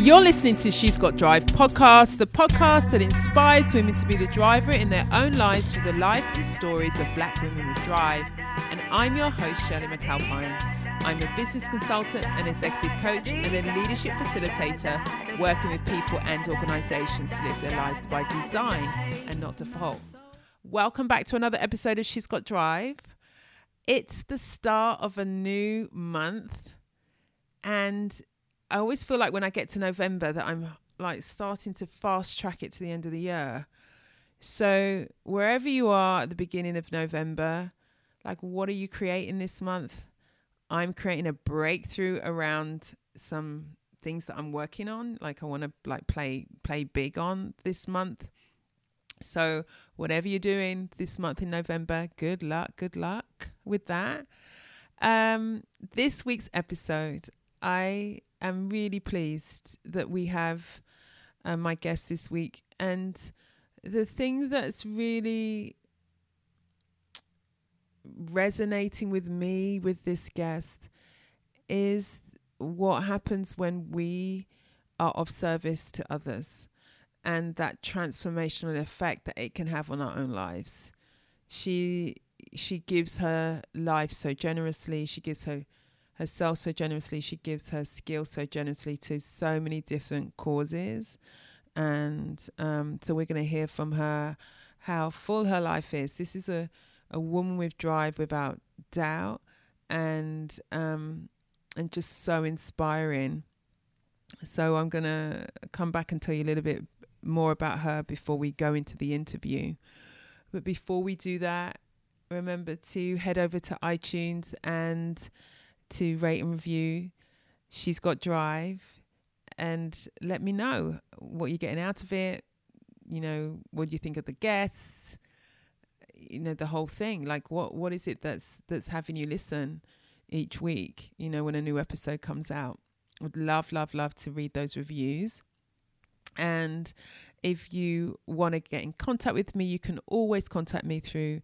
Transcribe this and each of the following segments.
You're listening to She's Got Drive podcast, the podcast that inspires women to be the driver in their own lives through the life and stories of black women with drive. And I'm your host, Shirley McAlpine. I'm a business consultant and executive coach and a leadership facilitator working with people and organizations to live their lives by design and not default. Welcome back to another episode of She's Got Drive. It's the start of a new month and I always feel like when I get to November that I'm like starting to fast track it to the end of the year. So wherever you are at the beginning of November, like what are you creating this month? I'm creating a breakthrough around some things that I'm working on. Like I want to like play play big on this month. So whatever you're doing this month in November, good luck, good luck with that. Um, this week's episode, I am really pleased that we have uh, my guest this week. And the thing that's really resonating with me with this guest is what happens when we are of service to others and that transformational effect that it can have on our own lives. She she gives her life so generously. She gives her herself so generously. She gives her skill so generously to so many different causes. And um, so we're going to hear from her how full her life is. This is a, a woman with drive without doubt and um, and just so inspiring. So I'm going to come back and tell you a little bit more about her before we go into the interview. But before we do that, remember to head over to iTunes and to rate and review. She's got drive, and let me know what you're getting out of it. You know, what do you think of the guests? You know, the whole thing. Like, what what is it that's that's having you listen each week? You know, when a new episode comes out, would love, love, love to read those reviews. And if you want to get in contact with me, you can always contact me through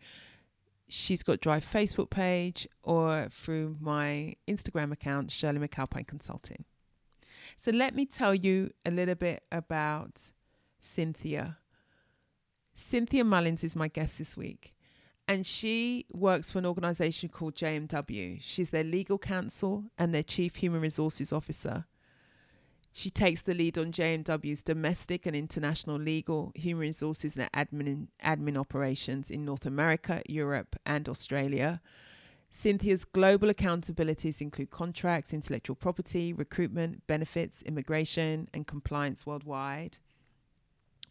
She's Got Drive Facebook page or through my Instagram account, Shirley McAlpine Consulting. So let me tell you a little bit about Cynthia. Cynthia Mullins is my guest this week, and she works for an organization called JMW. She's their legal counsel and their chief human resources officer. She takes the lead on JMW's domestic and international legal, human resources, and admin, admin operations in North America, Europe, and Australia. Cynthia's global accountabilities include contracts, intellectual property, recruitment, benefits, immigration, and compliance worldwide.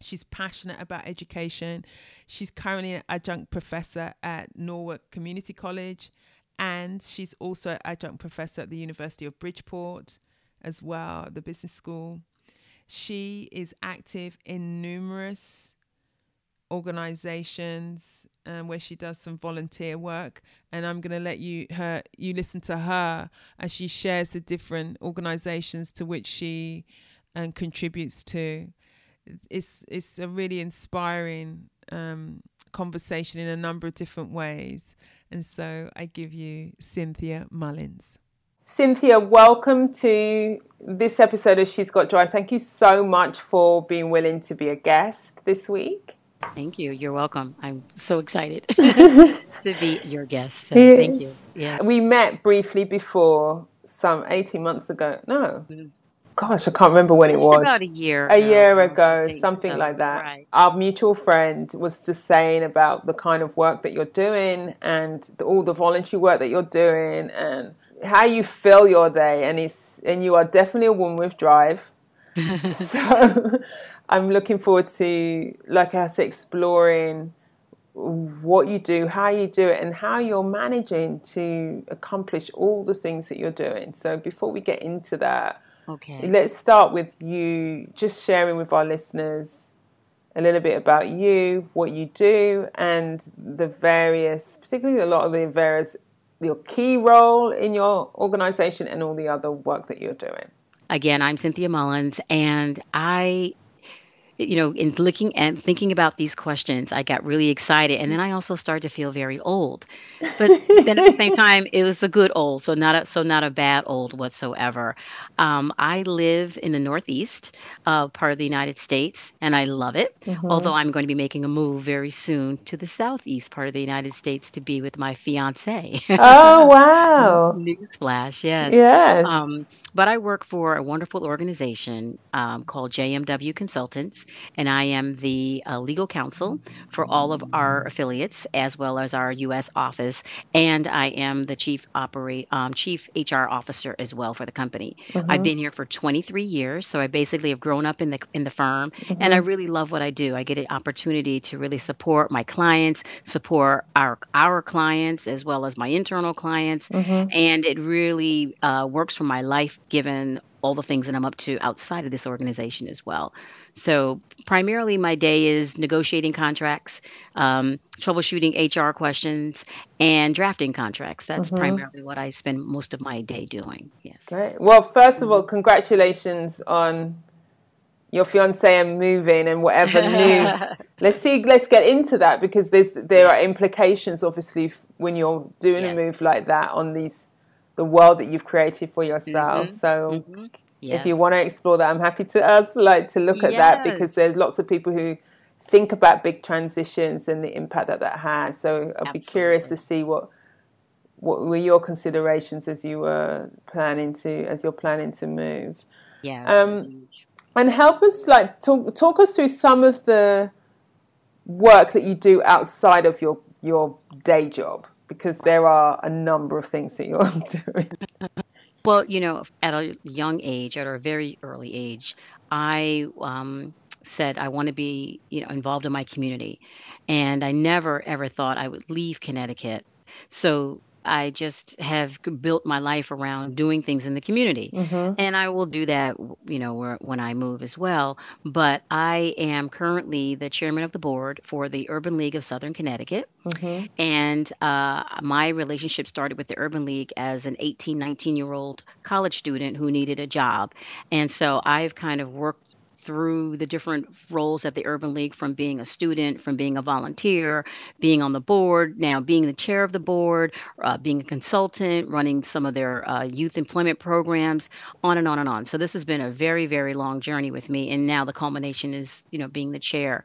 She's passionate about education. She's currently an adjunct professor at Norwalk Community College, and she's also an adjunct professor at the University of Bridgeport as well, the business school. She is active in numerous organizations um, where she does some volunteer work and i'm going to let you her you listen to her as she shares the different organizations to which she um, contributes to. It's it's a really inspiring um, conversation in a number of different ways. And so i give you cynthia mullins Cynthia, welcome to this episode of She's Got Drive. Thank you so much for being willing to be a guest this week. Thank you. You're welcome. I'm so excited to be your guest. So thank you. Yeah. We met briefly before some 18 months ago. No. Mm-hmm. Gosh, I can't remember when it was. About a year. A year ago, something so. like that. Right. Our mutual friend was just saying about the kind of work that you're doing and all the voluntary work that you're doing and how you fill your day, and it's and you are definitely a woman with drive. so I'm looking forward to, like I said, exploring what you do, how you do it, and how you're managing to accomplish all the things that you're doing. So before we get into that, okay, let's start with you just sharing with our listeners a little bit about you, what you do, and the various, particularly a lot of the various your key role in your organization and all the other work that you're doing. Again, I'm Cynthia Mullins, and I you know, in looking and thinking about these questions, I got really excited, and then I also started to feel very old. But then at the same time, it was a good old, so not a so not a bad old whatsoever. Um, I live in the Northeast uh, part of the United States, and I love it. Mm-hmm. Although I'm going to be making a move very soon to the Southeast part of the United States to be with my fiance. Oh wow! Newsflash, yes. Yes. Um, but I work for a wonderful organization um, called JMW Consultants and I am the uh, legal counsel for all of our affiliates as well as our U.S. office, and I am the chief operate um, chief HR officer as well for the company. Mm-hmm. I've been here for 23 years, so I basically have grown up in the in the firm, mm-hmm. and I really love what I do. I get an opportunity to really support my clients, support our our clients as well as my internal clients, mm-hmm. and it really uh, works for my life given all the things that I'm up to outside of this organization as well. So, primarily, my day is negotiating contracts, um, troubleshooting HR questions, and drafting contracts. That's mm-hmm. primarily what I spend most of my day doing. Yes. Great. Well, first of all, congratulations on your fiance and moving and whatever new. let's see. Let's get into that because there's there are implications, obviously, when you're doing yes. a move like that on these the world that you've created for yourself. Mm-hmm. So mm-hmm. Yes. if you want to explore that, I'm happy to us like to look at yes. that because there's lots of people who think about big transitions and the impact that that has. So I'd Absolutely. be curious to see what what were your considerations as you were planning to as you're planning to move. Yeah. Um, and help us like talk talk us through some of the work that you do outside of your your day job because there are a number of things that you're doing. Well, you know, at a young age, at a very early age, I um, said I want to be, you know, involved in my community, and I never ever thought I would leave Connecticut. So I just have built my life around doing things in the community. Mm-hmm. And I will do that, you know, when I move as well. But I am currently the chairman of the board for the Urban League of Southern Connecticut. Mm-hmm. And uh, my relationship started with the Urban League as an 18, 19 year old college student who needed a job. And so I've kind of worked through the different roles at the Urban League from being a student, from being a volunteer, being on the board, now being the chair of the board, uh, being a consultant, running some of their uh, youth employment programs, on and on and on. So this has been a very, very long journey with me. And now the culmination is, you know, being the chair.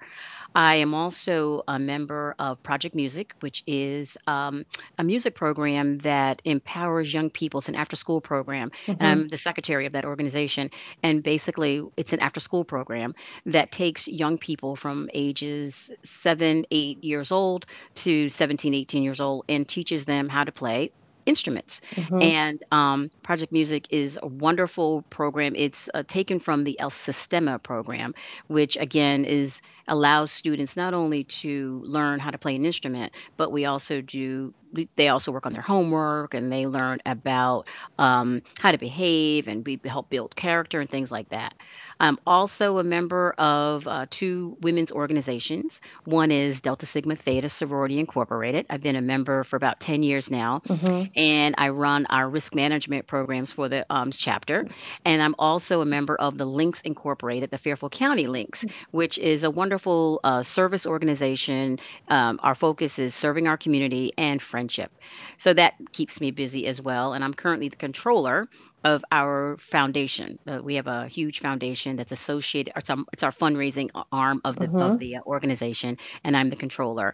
I am also a member of Project Music, which is um, a music program that empowers young people. It's an after school program. Mm-hmm. And I'm the secretary of that organization. And basically, it's an after school program that takes young people from ages seven, eight years old to 17, 18 years old and teaches them how to play instruments. Mm-hmm. And um, Project Music is a wonderful program. It's uh, taken from the El Sistema program, which again is allows students not only to learn how to play an instrument, but we also do they also work on their homework and they learn about um, how to behave and we help build character and things like that. I'm also a member of uh, two women's organizations. One is Delta Sigma Theta Sorority Incorporated. I've been a member for about 10 years now, mm-hmm. and I run our risk management programs for the um, chapter. And I'm also a member of the Links Incorporated, the Fairfield County Links, which is a wonderful uh, service organization. Um, our focus is serving our community and friendship. So that keeps me busy as well. And I'm currently the controller of our foundation. Uh, we have a huge foundation that's associated. It's our, it's our fundraising arm of the mm-hmm. of the uh, organization, and I'm the controller.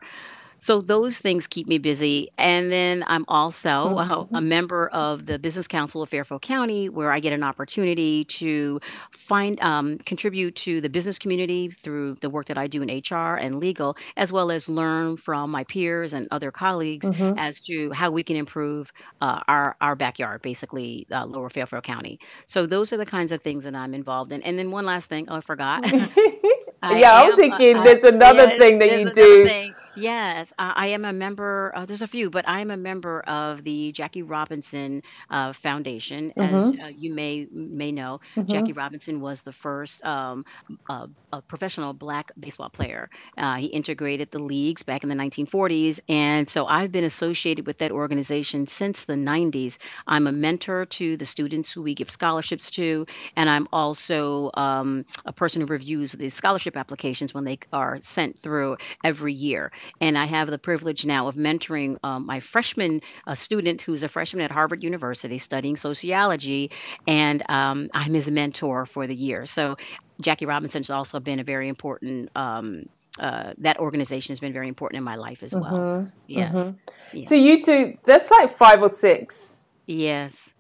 So those things keep me busy. And then I'm also mm-hmm. a, a, member of the Business Council of Fairfield County, where I get an opportunity to find um, contribute to the business community through the work that I do in HR and legal, as well as learn from my peers and other colleagues mm-hmm. as to how we can improve uh, our our backyard, basically uh, Lower Fairfield County. So those are the kinds of things that I'm involved in. And then one last thing, oh, I forgot. I yeah, I was thinking there's another thing that you do. Thing Yes, uh, I am a member. Uh, there's a few, but I am a member of the Jackie Robinson uh, Foundation. As Mhm. uh, you may may know, Jackie Mhm. Robinson was the first um, uh, a professional black baseball player. Uh, he integrated the leagues back in the 1940s, and so I've been associated with that organization since the 90s. I'm a mentor to the students who we give scholarships to, and I'm also um, a person who reviews the scholarship applications when they are sent through every year. And I have the privilege now of mentoring um, my freshman uh, student who's a freshman at Harvard University studying sociology, and um, I'm his mentor for the year. So Jackie Robinson has also been a very important. Um, uh, that organization has been very important in my life as well. Mhm. Yes, Mhm. yeah, So you do. That's like five or six yes,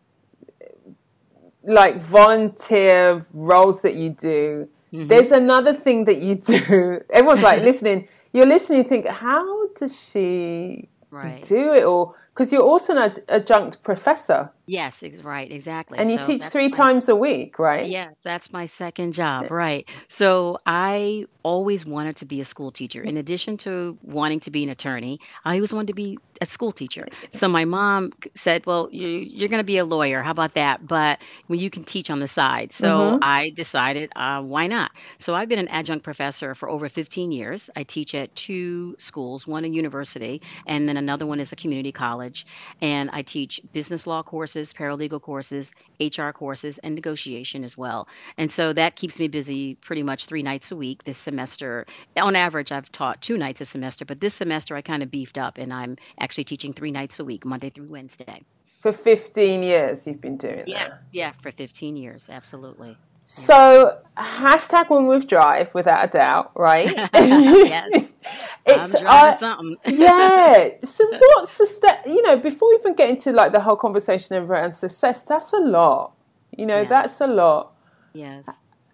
like volunteer roles that you do. hmm There's another thing that you do. Everyone's like listening. You're listening. You think, how does she right. do it all? Because you're also an adjunct professor, Yes, ex- right, exactly. and you So teach three my times a week, right? Yeah, that's my second job, right. So I always wanted to be a school teacher. In addition to wanting to be an attorney, I always wanted to be a school teacher. So my mom said, "Well, you, you're going to be a lawyer. How about that? But well, you can teach on the side." So Mm-hmm. I decided, uh, why not? So I've been an adjunct professor for over 15 years. I teach at two schools, one a university, and then another one is a community college. And I teach business law courses, paralegal courses, HR courses, and negotiation as well. And so that keeps me busy pretty much three nights a week this semester. On average, I've taught two nights a semester, but this semester I kind of beefed up and I'm actually teaching three nights a week, Monday through Wednesday. For 15 years, you've been doing that. Yes. Yeah, for 15 years, absolutely. So hashtag one with drive, without a doubt, right? yes, it's uh, yeah. So what's success? You know, before we even get into like the whole conversation around success, that's a lot. You know, Yeah. that's a lot. yes.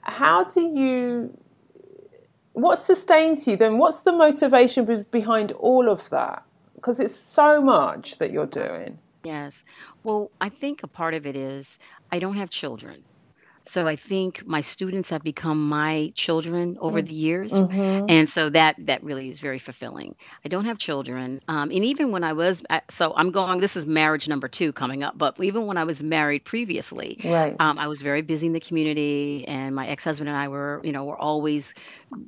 How do you? What sustains you then? What's the motivation behind all of that? Because it's so much that you're doing. Yes. Well, I think a part of it is I don't have children. So I think my students have become my children over the years. Mm-hmm. And so that that really is very fulfilling. I don't have children. Um, and even when I was uh, so I'm going this is marriage number 2 coming up, but even when I was married previously, Right. um, I was very busy in the community and my ex-husband and I were, you know, were always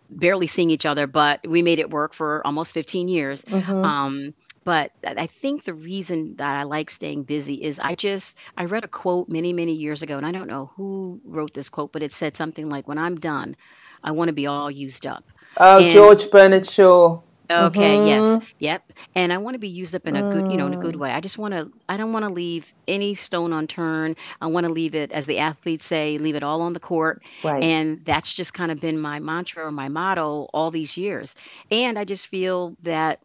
barely seeing each other, but we made it work for almost 15 years. Mm-hmm. Um, but I think the reason that I like staying busy is I just I read a quote many many years ago, and I don't know who wrote this quote, but it said something like, "When I'm done, I want to be all used up." Oh, And George Bernard Shaw. okay, yes, Mm-hmm. yep, and I want to be used up in a good, you know, in a Mm. good way. I just want to I don't want to leave any stone unturned. I want to leave it, as the athletes say, leave it all on the court. Right. And that's just kind of been my mantra or my motto all these years. And I just feel that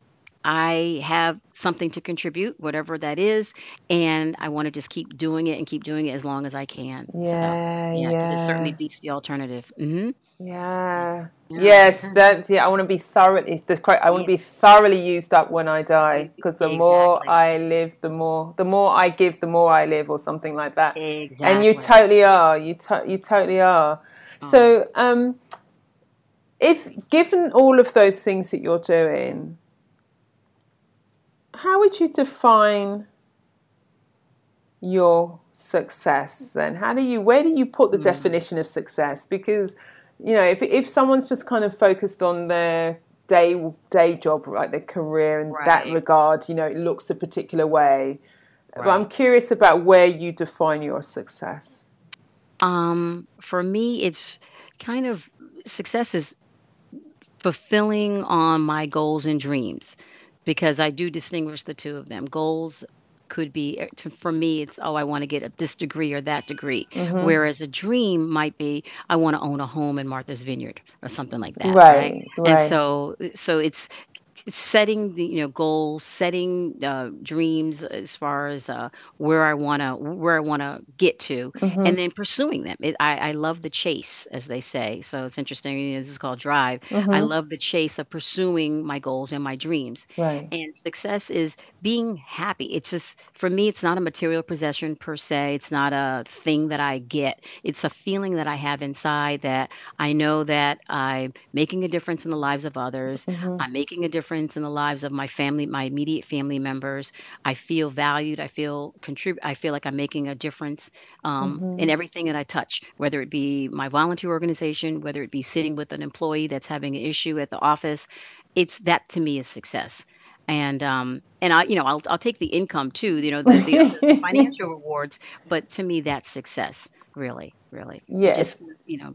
I have something to contribute, whatever that is, and I want to just keep doing it and keep doing it as long as I can. So, Yeah, yeah, because it certainly beats the alternative. hmm yeah. Yeah. Yes, that. Yeah, I want to be thoroughly. It's the. I want to be thoroughly used up when I die, because the more. I live, the more the more I give, the more I live, or something like that. Exactly. And you totally are. You to, you totally are. Oh, So, um, if given all of those things that you're doing, how would you define your success then? How do you where do you put the mm, definition of success? Because you know, if if someone's just kind of focused on their day day job, right, their career in that regard, you know, it looks a particular way. But I'm curious about where you define your success. Um, for me, it's kind of success is fulfilling on my goals and dreams because I do distinguish the two of them. Goals could be, to, for me, it's, oh, I want to get this degree or that degree. hmm Whereas a dream might be, I want to own a home in Martha's Vineyard or something like that, right? Right, And so, so it's setting the you know goals, setting uh, dreams as far as uh, where I wanna where I wanna get to, hmm and then pursuing them. It, I, I love the chase, as they say. So it's interesting. you know, This is called drive. I hmm love the chase of pursuing my goals and my dreams. Right. And success is being happy. It's just for me, it's not a material possession per se. It's not a thing that I get. It's a feeling that I have inside that I know that I'm making a difference in the lives of others. hmm I'm making a difference difference in the lives of my family, my immediate family members. I feel valued. I feel contribute. I feel like I'm making a difference um, mm-hmm. in everything that I touch, whether it be my volunteer organization, whether it be sitting with an employee that's having an issue at the office. It's that to me is success and um and I you know I'll I'll take the income too you know the, the financial rewards but to me that's success really really yes just you know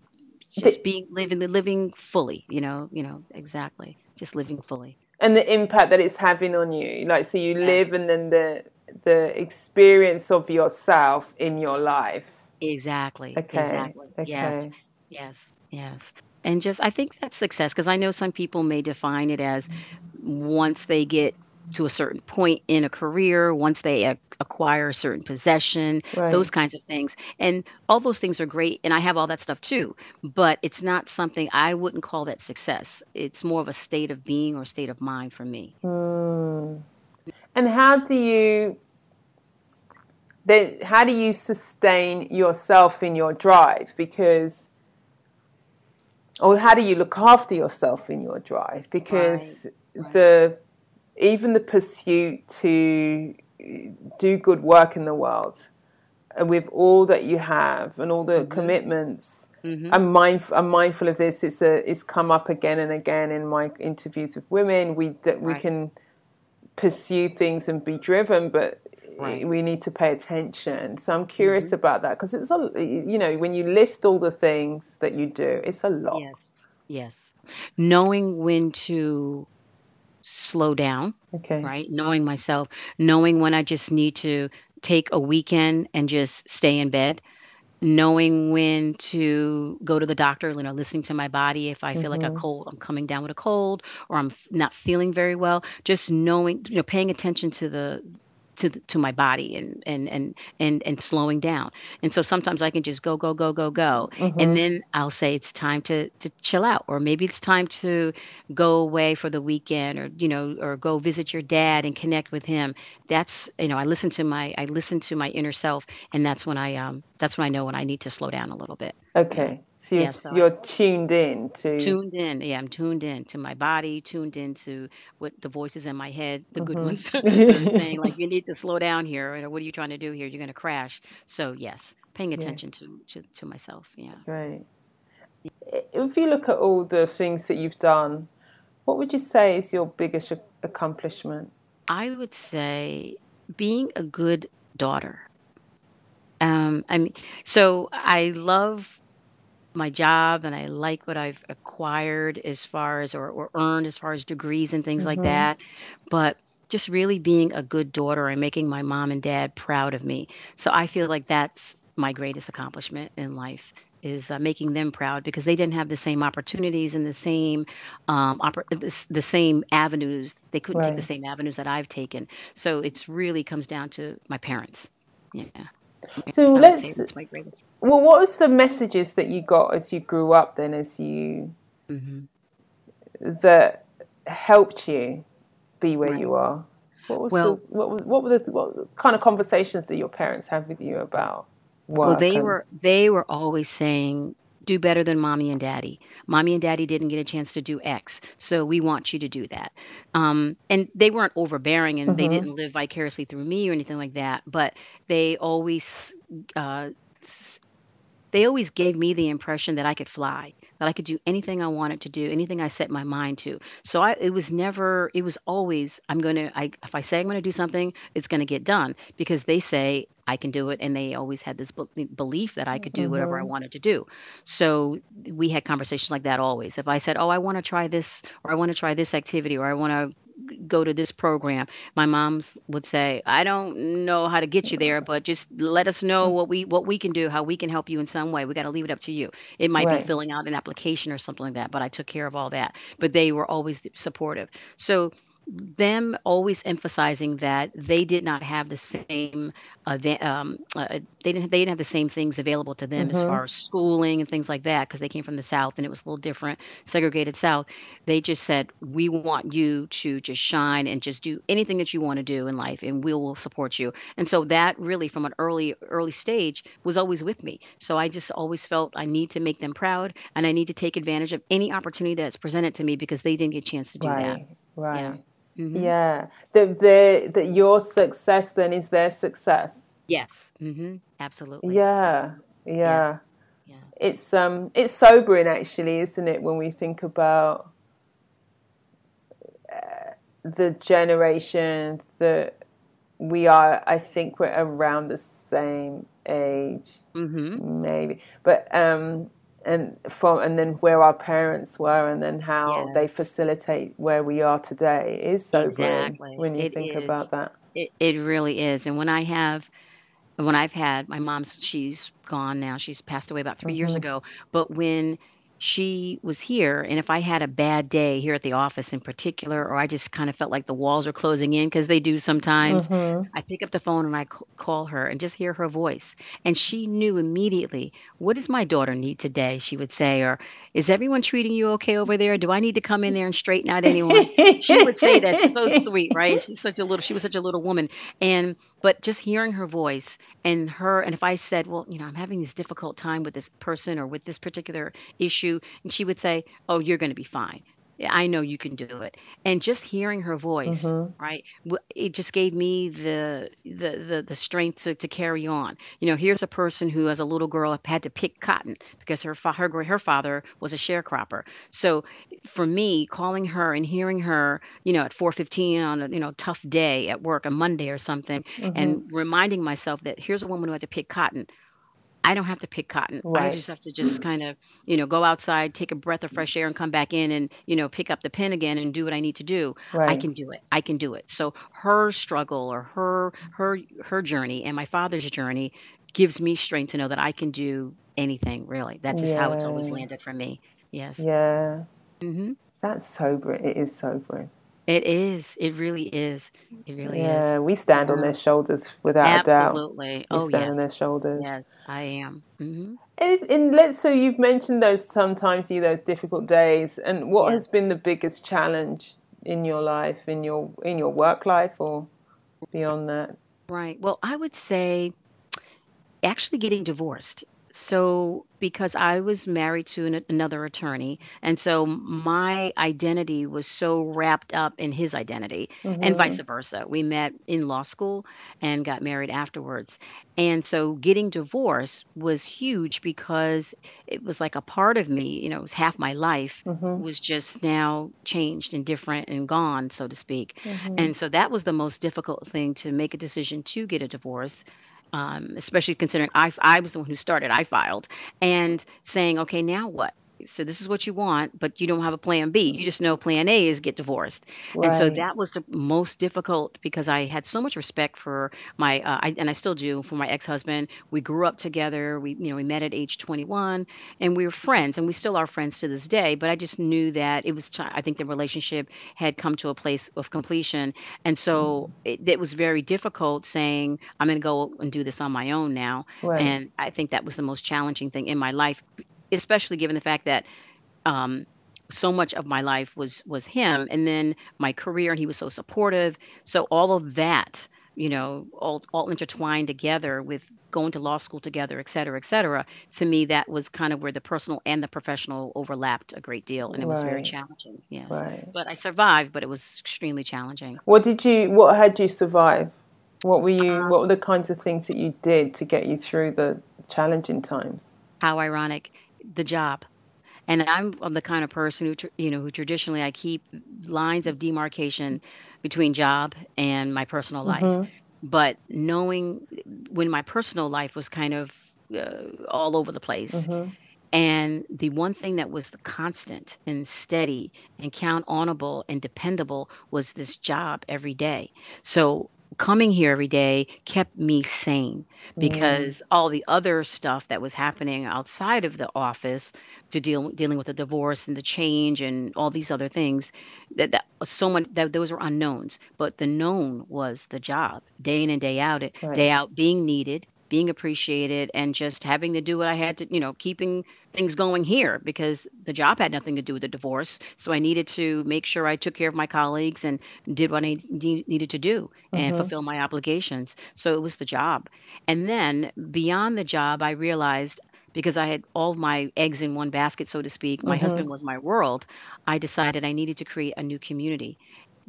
just being living living fully you know you know exactly just living fully and the impact that it's having on you. Like so you live and then the the experience of yourself in your life. Exactly. Okay. Exactly. Okay. yes. Yes. Yes and just i think that's success because i know some people may define it as mm. once they get to a certain point in a career, once they a- acquire a certain possession, right. those kinds of things. And all those things are great. And I have all that stuff too. But it's not something I wouldn't call that success. It's more of a state of being or state of mind for me. Mm. And how do you. Then how do you sustain yourself in your drive? Because or how do you look after yourself in your drive? Because right, right. the even the pursuit to do good work in the world uh, with all that you have and all the mm-hmm. commitments. Mm-hmm. I'm mindful. I'm mindful of this. It's a. It's come up again and again in my interviews with women. We that we right. can pursue things and be driven, but right. we need to pay attention. So I'm curious mm-hmm. about that because it's a. You know, when you list all the things that you do, it's a lot. Yes. Yes. Knowing when to slow down. Okay. Right? Knowing myself, knowing when I just need to take a weekend and just stay in bed, knowing when to go to the doctor, you know, listening to my body if I feel mm-hmm. like a mm-hmm. cold, I'm coming down with a cold or I'm not feeling very well, just knowing, you know, paying attention to the to to my body and and and and and slowing down. And so sometimes I can just go go go go go, mm-hmm. and then I'll say it's time to to chill out, or maybe it's time to go away for the weekend, or you know, or go visit your dad and connect with him. That's you know, I listen to my I listen to my inner self, and that's when I um that's when I know when I need to slow down a little bit. Okay. So you're, yeah, so you're tuned in to tuned in. Yeah, I'm tuned in to my body, tuned in to what the voices in my head, the mm-hmm. good ones, saying like you need to slow down here, or what are you trying to do here? You're going to crash. So yes, paying attention yeah. to, to to myself. Yeah. Right. If you look at all the things that you've done, what would you say is your biggest accomplishment? I would say being a good daughter. Um, I mean, so I love my job and I like what I've acquired as far as or, or earned as far as degrees and things mm-hmm. like that. But just really being a good daughter and making my mom and dad proud of me. So I feel like that's my greatest accomplishment in life is uh, making them proud because they didn't have the same opportunities and the same um, oper- the, the, same avenues. They couldn't right. take the same avenues that I've taken. So it's really comes down to my parents. Yeah. So let's well, what was the messages that you got as you grew up? Then, as you mm-hmm. that helped you be where right. you are. What was well, the, what, what were the what kind of conversations did your parents have with you about? well, they and... were they were always saying do better than mommy and daddy. Mommy and daddy didn't get a chance to do X, so we want you to do that. Um, and they weren't overbearing and mm-hmm. they didn't live vicariously through me or anything like that, but they always uh, they always gave me the impression that I could fly, that I could do anything I wanted to do, anything I set my mind to. So I, it was never, it was always, I'm going to, I, if I say I'm going to do something, it's going to get done because they say I can do it. And they always had this belief that I could do mm-hmm. whatever I mm-hmm. wanted to do. So we had conversations like that always. If I said, oh, I want to try this, or I want to try this activity, or I want to go to this program. My moms would say, "I don't know how to get you there, but just let us know what we what we can do, how we can help you in some way. We got to leave it up to you. It might right. be filling out an application or something like that, but I took care of all that. But they were always supportive. So them always emphasizing that they did not have the same um, uh, they didn't they didn't have the same things available to them mm-hmm. as far as schooling and things like that because they came from the south and it was a little different segregated south they just said we want you to just shine and just do anything that you want to do in life and we will support you and so that really from an early early stage was always with me so i just always felt i need to make them proud and i need to take advantage of any opportunity that's presented to me because they didn't get a chance to do right. that Right. Yeah. Mhm. Yeah. That the that your success then is their success. Yes. hmm Absolutely. Yeah. Yes. Yeah. Yeah. It's um it's sobering actually, isn't it, when we think about the generation that we are I think we're around the same age, hmm maybe. But um and from and then where our parents were and then how they facilitate where we are today is so Exactly. when you It think is. about that. It it really is. And when I have when I've had my mom's she's gone now. She's passed away about 3 years hmm ago. But when she was here and if I had a bad day here at the office in particular or I just kind of felt like the walls are closing in because they do sometimes, hmm I pick up the phone and I c- call her and just hear her voice. And she knew immediately, what does my daughter need today? She would say, or is everyone treating you okay over there? Do I need to come in there and straighten out anyone? She would say that. She's so sweet, right? She's such a little, she was such a little woman. And, but just hearing her voice and her, and if I said, well, you know, I'm having this difficult time with this person or with this particular issue, and she would say, oh, you're going to be fine. I know you can do it. And just hearing her voice, hmm right? It just gave me the the the, the strength to, to carry on. You know, here's a person who, as a little girl, had to pick cotton because her fa- her her father was a sharecropper. So for me, calling her and hearing her, you know, at 4:15 on a you know tough day at work, a Monday or something, hmm and reminding myself that here's a woman who had to pick cotton. I don't have to pick cotton. I just have to just kind of, you know, go outside, take a breath of fresh air, and come back in and, you know, pick up the pen again and do what I need to do. I can do it. I can do it. So her struggle or her her her journey and my father's journey gives me strength to know that I can do anything. Really, that's just how it's always landed for me. Yes. Yeah. hmm That's sobering. It is sobering. It is. It really is. It really is. Yeah, we stand on their shoulders without a doubt. Absolutely. Oh stand yeah. on their shoulders. Yes, I am. hmm And, and let's so you've mentioned those sometimes you those difficult days, and what Yeah. has been the biggest challenge in your life, in your in your work life, or beyond that? Right. Well, I would say actually getting divorced. So, because I was married to an, another attorney, and so my identity was so wrapped up in his identity, and vice versa. We met in law school and got married afterwards. And so, getting divorced was huge because it was like a part of me, you know, it was half my life hmm was just now changed and different and gone, so to speak. hmm And so that was the most difficult thing to make a decision to get a divorce, um, especially considering I, I was the one who started, I filed, and saying, okay, now what? So this is what you want, but you don't have a plan B. You just know plan A is get divorced. And so that was the most difficult because I had so much respect for my, uh, I, and I still do, for my ex-husband. We grew up together. We, you know, we met at age 21 and we were friends and we still are friends to this day. But I just knew that it was, ti I think the relationship had come to a place of completion. And so it, it was very difficult saying, I'm going to go and do this on my own now. Right. And I think that was the most challenging thing in my life, especially given the fact that um, so much of my life was was him, and then my career, and he was so supportive. So all of that, you know, all all intertwined together with going to law school together, et cetera, et cetera. To me, that was kind of where the personal and the professional overlapped a great deal, and it was very challenging. Yes, Right. but I survived, but it was extremely challenging. What did you? What had you survive? What were you? Um, What were the kinds of things that you did to get you through the challenging times? how ironic, the job. And I'm I'm the kind of person who, you know, who traditionally I keep lines of demarcation between job and my personal life. hmm But knowing when my personal life was kind of uh, all over the place, hmm and the one thing that was the constant and steady and count onable and dependable was this job every day. So coming here every day kept me sane mm because all the other stuff that was happening outside of the office to deal dealing with the divorce and the change and all these other things that, that so much that those were unknowns but the known was the job day in and day out Right. day out being needed being appreciated and just having to do what I had to, you know, keeping things going here because the job had nothing to do with the divorce. So I needed to make sure I took care of my colleagues and did what I ne- needed to do and hmm fulfill my obligations. So it was the job. And then beyond the job, I realized because I had all of my eggs in one basket, so to speak, my hmm husband was my world. I decided I needed to create a new community.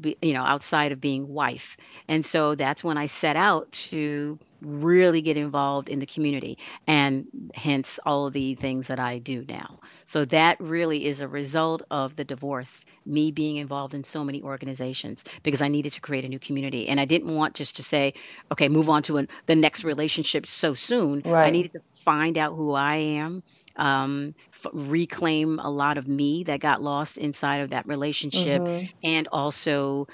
Be, you know, outside of being wife. And so that's when I set out to really get involved in the community and hence all of the things that I do now. So that really is a result of the divorce, me being involved in so many organizations because I needed to create a new community and I didn't want just to say, okay, move on to an, the next relationship so soon. Right. I needed to find out who I am, um, f- reclaim a lot of me that got lost inside of that relationship, Mhm. and also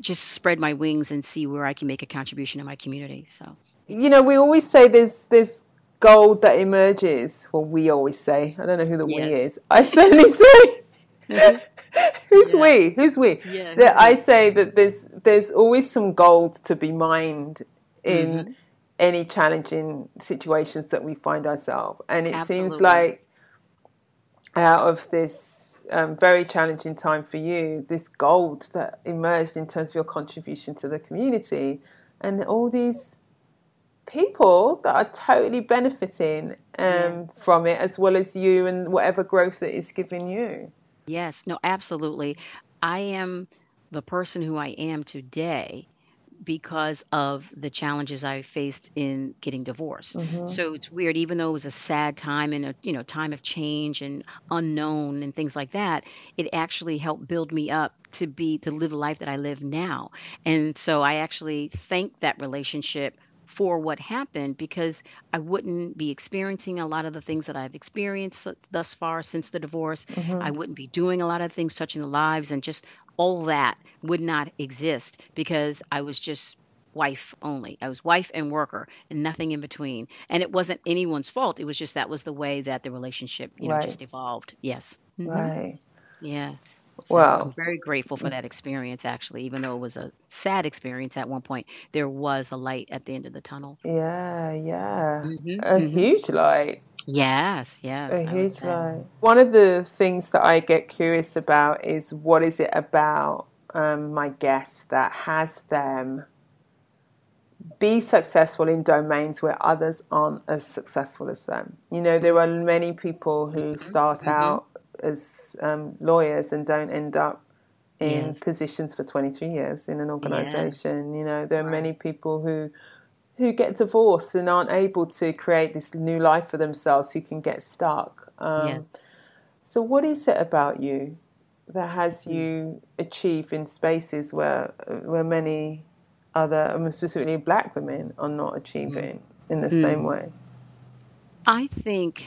just spread my wings and see where I can make a contribution in my community. So, You know, we always say there's there's gold that emerges. Well, we always say. I don't know who the we is. I certainly say. Who's Yeah. we? Who's we? Yeah, That I say that there's there's always some gold to be mined in Mm-hmm. Any challenging situations that we find ourselves, and it seems like out of this um, very challenging time for you, this gold that emerged in terms of your contribution to the community, and all these people that are totally benefiting um, from it, as well as you and whatever growth that it's giving you. Yes, no, absolutely. I am the person who I am today because of the challenges I faced in getting divorced. Mm-hmm. So it's weird, even though it was a sad time and a you know time of change and unknown and things like that, it actually helped build me up to be to live the life that I live now. And so I actually thank that relationship for what happened because I wouldn't be experiencing a lot of the things that I've experienced thus far since the divorce. I wouldn't be doing a lot of things touching the lives and just all that would not exist because I was just wife only. I was wife and worker and nothing in between. And it wasn't anyone's fault. It was just that was the way that the relationship, you know, Right. just evolved. Yes. Mhm. Right. Yeah. Wow. I'm very grateful for that experience actually, even though it was a sad experience at one point, there was a light at the end of the tunnel. Yeah, yeah. Mhm, A mhm. huge light. Yes, yes. A I huge light. One of the things that I get curious about is what is it about um, my guests that has them be successful in domains where others aren't as successful as them. You know, there are many people who start out as um, lawyers and don't end up in Yes. positions for 23 years in an organization. You know, there are many people who who get divorced and aren't able to create this new life for themselves, who can get stuck. Um, Yes. So, what is it about you that has Hmm. you achieve in spaces where where many other, specifically black women, are not achieving in the same way? I think,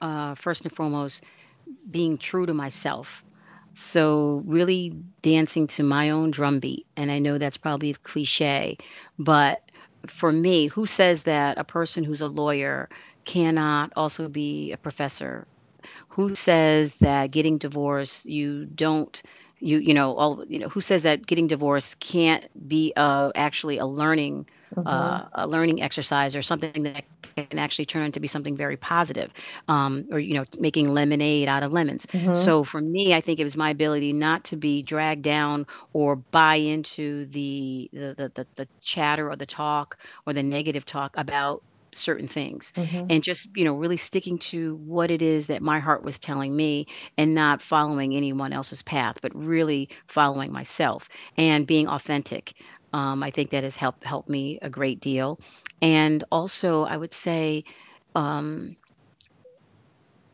uh, first and foremost, being true to myself. So, really dancing to my own drumbeat. And I know that's probably a cliche, but for me, who says that a person who's a lawyer cannot also be a professor? Who says that getting divorced, you don't you you know all you know who says that getting divorced can't be uh actually a learning uh, a learning exercise or something that can actually turn into be something very positive um, or you know making lemonade out of lemons. So for me i think it was my ability not to be dragged down or buy into the the, the, the, the chatter or the talk or the negative talk about certain things. And just you know really sticking to what it is that my heart was telling me and not following anyone else's path but really following myself and being authentic um, i think that has helped helped me a great deal and also i would say um,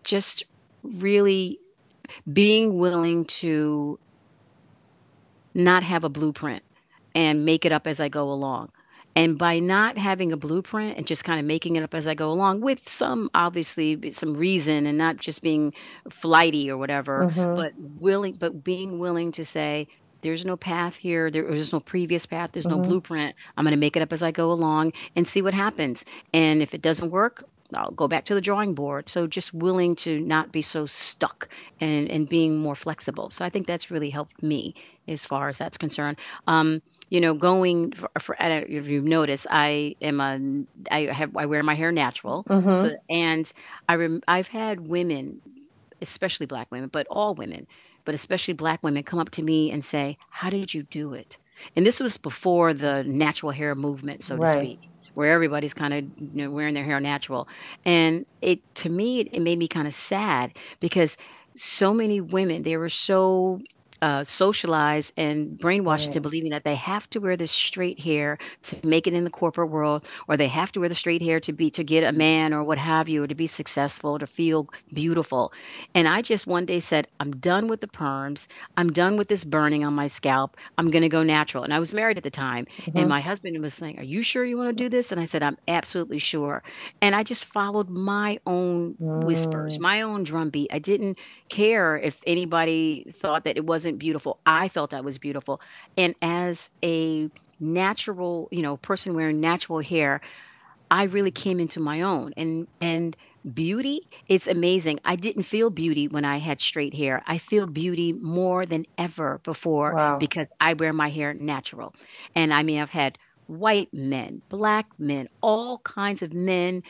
just really being willing to not have a blueprint and make it up as I go along. And by not having a blueprint and just kind of making it up as I go along, with some obviously some reason and not just being flighty or whatever, but willing, but being willing to say, there's no path here. There- There's no previous path. There's no blueprint. I'm going to make it up as I go along and see what happens. And if it doesn't work, I'll go back to the drawing board. So just willing to not be so stuck and, and being more flexible. So I think that's really helped me as far as that's concerned. Um, you know, going for, for if you've noticed, I am a I have I wear my hair natural, so, and I rem, I've had women, especially black women, but all women, but especially black women, come up to me and say, "How did you do it?" And this was before the natural hair movement, so to speak where everybody's kind of you know, wearing their hair natural. And it to me, it, it made me kind of sad because so many women they were so uh, socialized and brainwashed into believing that they have to wear this straight hair to make it in the corporate world, or they have to wear the straight hair to be to get a man or what have you, or to be successful, to feel beautiful. And I just one day said, I'm done with the perms. I'm done with this burning on my scalp. I'm going to go natural. And I was married at the time, and my husband was saying, Are you sure you want to do this? And I said, I'm absolutely sure. And I just followed my own whispers, my own drumbeat. I didn't care if anybody thought that it wasn't beautiful. I felt I was beautiful. And as a natural, you know, person wearing natural hair, I really came into my own. And and beauty, it's amazing. I didn't feel beauty when I had straight hair. I feel beauty more than ever before Wow. because I wear my hair natural. And I mean, I've had white men, black men, all kinds of men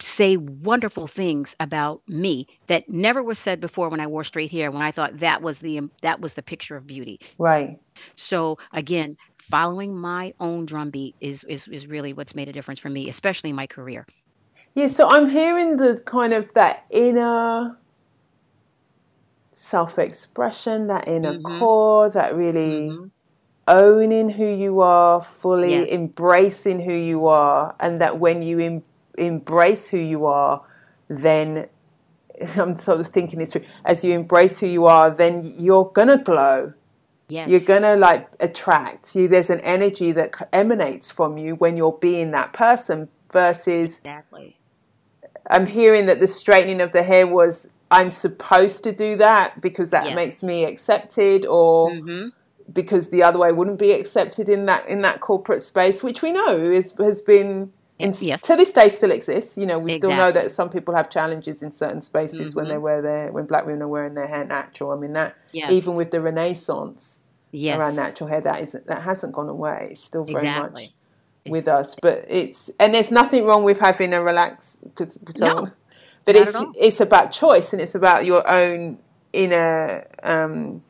say wonderful things about me that never was said before when I wore straight hair when I thought that was the that was the picture of beauty. Right. So again, following my own drumbeat is is is really what's made a difference for me, especially in my career. Yeah, so I'm hearing the kind of that inner self expression, that inner Mhm. core, that really Mhm. owning who you are, fully Yes. embracing who you are, and that when you embrace who you are, then I'm sort of thinking this through. As you embrace who you are, then you're gonna glow. Yes. You're gonna like attract. You, there's an energy that emanates from you when you're being that person. Versus, exactly. I'm hearing that the straightening of the hair was I'm supposed to do that because that Yes. makes me accepted, or hmm because the other way wouldn't be accepted in that in that corporate space, which we know is, has been Yes. to this day still exists. You know, we still know that some people have challenges in certain spaces when they Mhm. wear their when black women are wearing their hair natural. I mean that Yes. even with the Renaissance yes. around natural hair, that isn't that hasn't gone away. It's still very Exactly. much with us. But it's and there's nothing wrong with having a relaxed. No, but it's it's about choice and it's about your own inner um,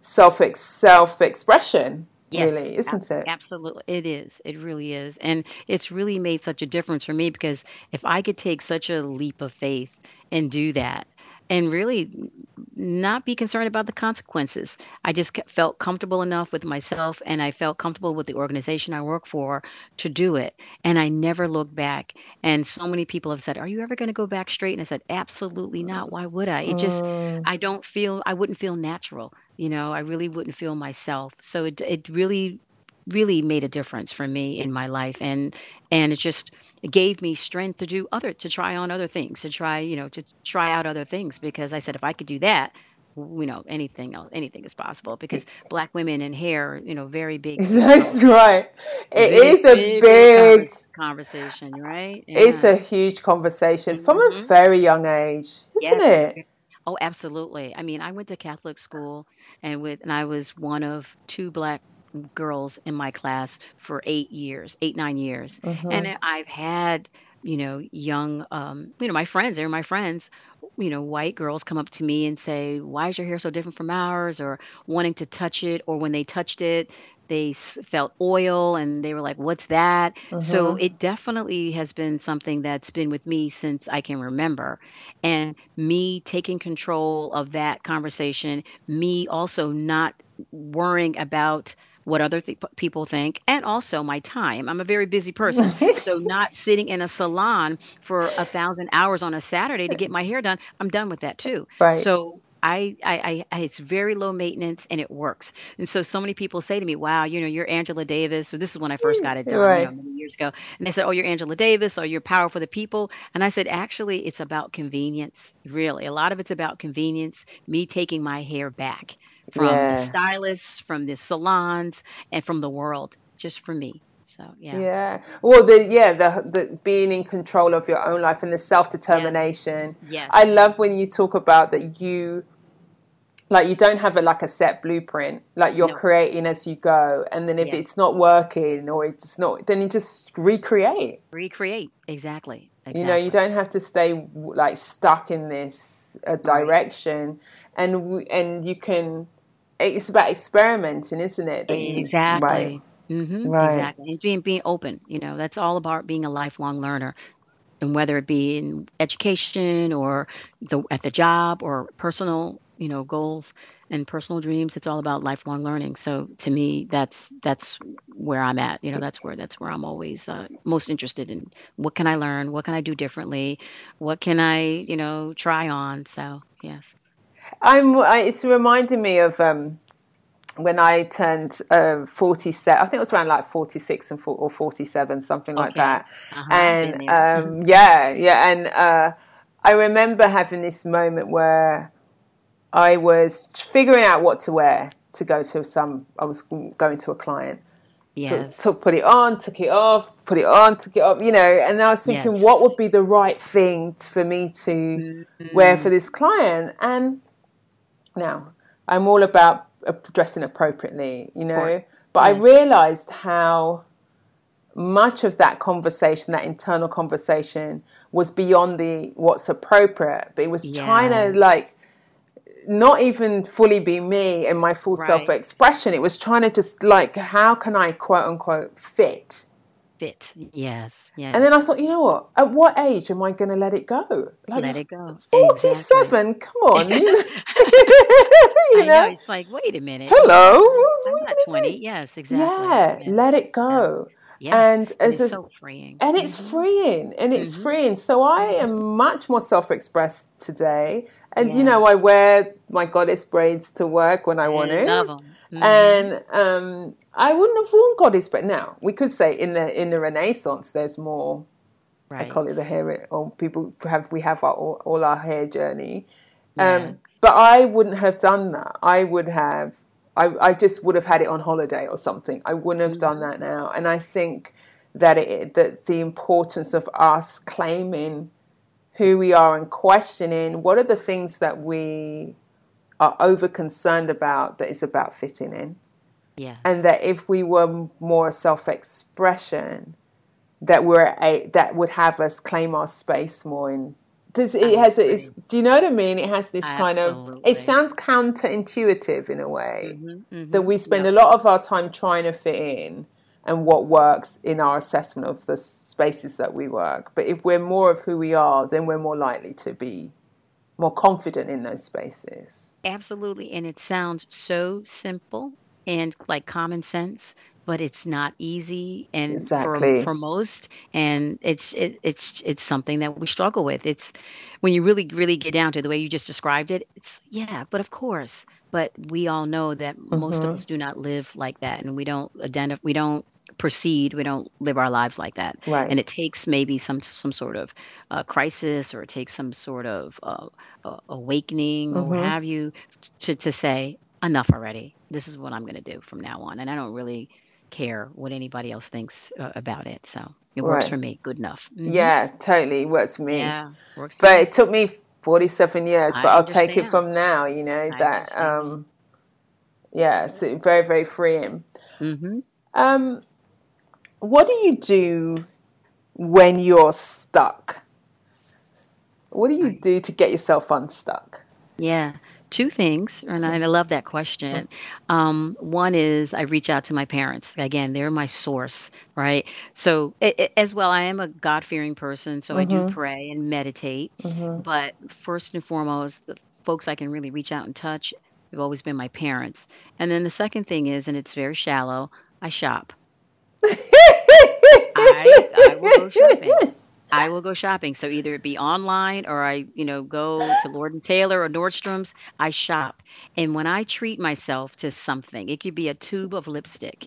self self expression. Yes, Really, isn't ab- it? Absolutely. It is. It really is. And it's really made such a difference for me because if I could take such a leap of faith and do that and really not be concerned about the consequences, I just felt comfortable enough with myself and I felt comfortable with the organization I work for to do it. And I never looked back. And so many people have said, Are you ever going to go back straight? And I said, Absolutely not. Why would I? It just, Mm, I don't feel I wouldn't feel natural. You know, I really wouldn't feel myself. So it it really really made a difference for me in my life and and it just gave me strength to do other to try on other things, to try, you know, to try out other things because I said if I could do that, you know, anything else anything is possible because black women and hair, you know, very big, you That's know, right. It big, is a big, big conversation, right? It's a huge conversation from a Mhm. very young age, isn't Yes. it? Oh, absolutely. I mean, I went to Catholic school and with and I was one of two black girls in my class for 8 years, 8 9 years. hmm And I've had, you know, young um, you know, my friends, they were my friends, you know, white girls come up to me and say, "Why is your hair so different from ours?" or wanting to touch it or when they touched it, they felt oil and they were like, "What's that?" So hmm it definitely has been something that's been with me since I can remember. And me taking control of that conversation, me also not worrying about what other th- people think, and also my time. I'm a very busy person. So, not sitting in a salon for a thousand hours on a Saturday to get my hair done, I'm done with that too. Right. So, I, I, I, it's very low maintenance and it works. And so, so many people say to me, "Wow, you know, you're Angela Davis." So this is when I first got it done, you know, many years ago. And they said, "Oh, you're Angela Davis, or you're Power for the People." And I said, "Actually, it's about convenience. Really, a lot of it's about convenience. Me taking my hair back from the stylists, from the salons, and from the world, just for me." So yeah, Yeah. Well, the yeah the the being in control of your own life and the self determination. yes, I love when you talk about that you like you don't have a like a set blueprint like you're No. creating as you go and then if it's not working or it's not then you just recreate recreate exactly. Exactly. you know you don't have to stay like stuck in this uh, direction and w- and you can it's about experimenting isn't it you- Exactly. right hmm Right. Exactly. And being being open, you know, that's all about being a lifelong learner. And whether it be in education or the at the job or personal you know, goals and personal dreams. It's all about lifelong learning. So to me, that's that's where I'm at. You know, that's where that's where I'm always uh, most interested in. What can I learn? What can I do differently? What can I, you know, try on? So yes. I'm. I, it's reminding me of um, when I turned uh, 47. I think it was around like 46 and 4, or 47, something like that. Uh-huh, And um, yeah, yeah, and uh, I remember having this moment where I was figuring out what to wear to go to some. I was going to a client. Yes. took put it on, took it off, put it on, took it off, you know, and I was thinking, Yes. what would be the right thing for me to wear for mm. this client? And now I'm all about dressing appropriately, you know, but I realized how much of that conversation, that internal conversation, was beyond the what's appropriate, but it was trying to like not even fully be me and my full Right. self expression. It was trying to just like, how can I quote unquote fit? Fit. Yes. Yes. And then I thought, you know what? At what age am I going to let it go? Like, let it go. 47, come on. you know? You know. know? It's like, wait a minute. Hello? I'm not 20. doing? Yes, exactly. Yeah, let it go. Yes. And as it's a, so freeing. and it's freeing and it's Mm-hmm. freeing so i am much more self-expressed today and you know i wear my goddess braids to work when i want to Love 'em. Mhm. and um, i wouldn't have worn goddess but now we could say in the in the renaissance there's more right. i call it the hair or people have we have our, all, all our hair journey Yeah. um, but i wouldn't have done that i would have I, I just would have had it on holiday or something i wouldn't have done Mm-hmm. that now and i think that it that the importance of us claiming who we are and questioning what are the things that we are over concerned about that is about fitting in. Yes. and that if we were more self-expression that we're a that would have us claim our space more in does it has it's, do you know what I mean? It has this kind of it sounds counterintuitive in a way Mhm, that we spend a lot of our time trying to fit in and what works in our assessment of the spaces that we work. But if we're more of who we are, then we're more likely to be more confident in those spaces. Absolutely. And it sounds so simple and like common sense, but it's not easy and Exactly. for, for most and it's it, it's it's something that we struggle with. It's when you really really get down to the way you just described it, it's yeah, but of course. But we all know that most of us do not live like that and we don't identify we don't proceed we don't live our lives like that Right. and it takes maybe some some sort of uh, crisis or it takes some sort of uh, uh, awakening or what have you to, to say enough already this is what i'm going to do from now on and i don't really care what anybody else thinks uh, about it so it works Right. for me good enough Mhm. Yeah, totally works for me. yeah works for But me. it took me 47 years, I but I'll take it from now, you know, I that, understand. um, yeah, it's very, very freeing. Mhm. Um, what do you do when you're stuck? What do you do to get yourself unstuck? Yeah, two things, and I, love that question. Um, one is I reach out to my parents. Again, they're my source, right? So, a- a- as well, I am a God fearing person, so I do pray and meditate. But first and foremost, the folks I can really reach out and touch have always been my parents. And then the second thing is, and it's very shallow, I shop. I, I will go shopping. I will go shopping. So either it be online or I, you know, go to Lord and Taylor or Nordstrom's. I shop. And when I treat myself to something, it could be a tube of lipstick.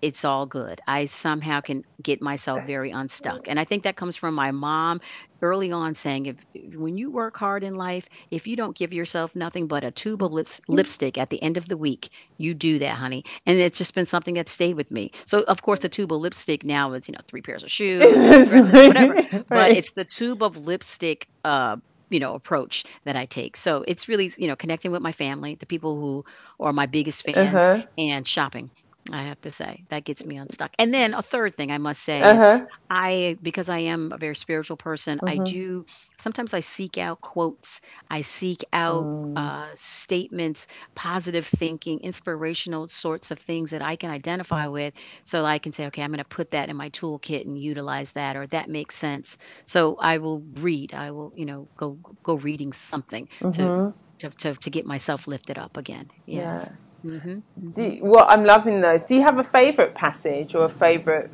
It's all good. I somehow can get myself very unstuck. And I think that comes from my mom early on saying if when you work hard in life, if you don't give yourself nothing but a tube of lips, lipstick at the end of the week, you do that, honey. And it's just been something that stayed with me. So of course the tube of lipstick now is, you know, three pairs of shoes, whatever. But it's the tube of lipstick uh you know approach that I take. So it's really you know connecting with my family, the people who are my biggest fans, Uh-huh. and shopping. I have to say that gets me unstuck. And then a third thing I must say is Uh-huh. I because I am a very spiritual person, I Mhm. do sometimes I seek out quotes, I seek out Mm. uh, statements, positive thinking, inspirational sorts of things that I can identify with, so I can say, okay, I'm going to put that in my toolkit and utilize that, or that makes sense. So I will read. I will, you know, go go reading something to Mhm. to to, to get myself lifted up again. Yes. Yeah. Hmm Do you, well, I'm loving those. Do you have a favorite passage or a favorite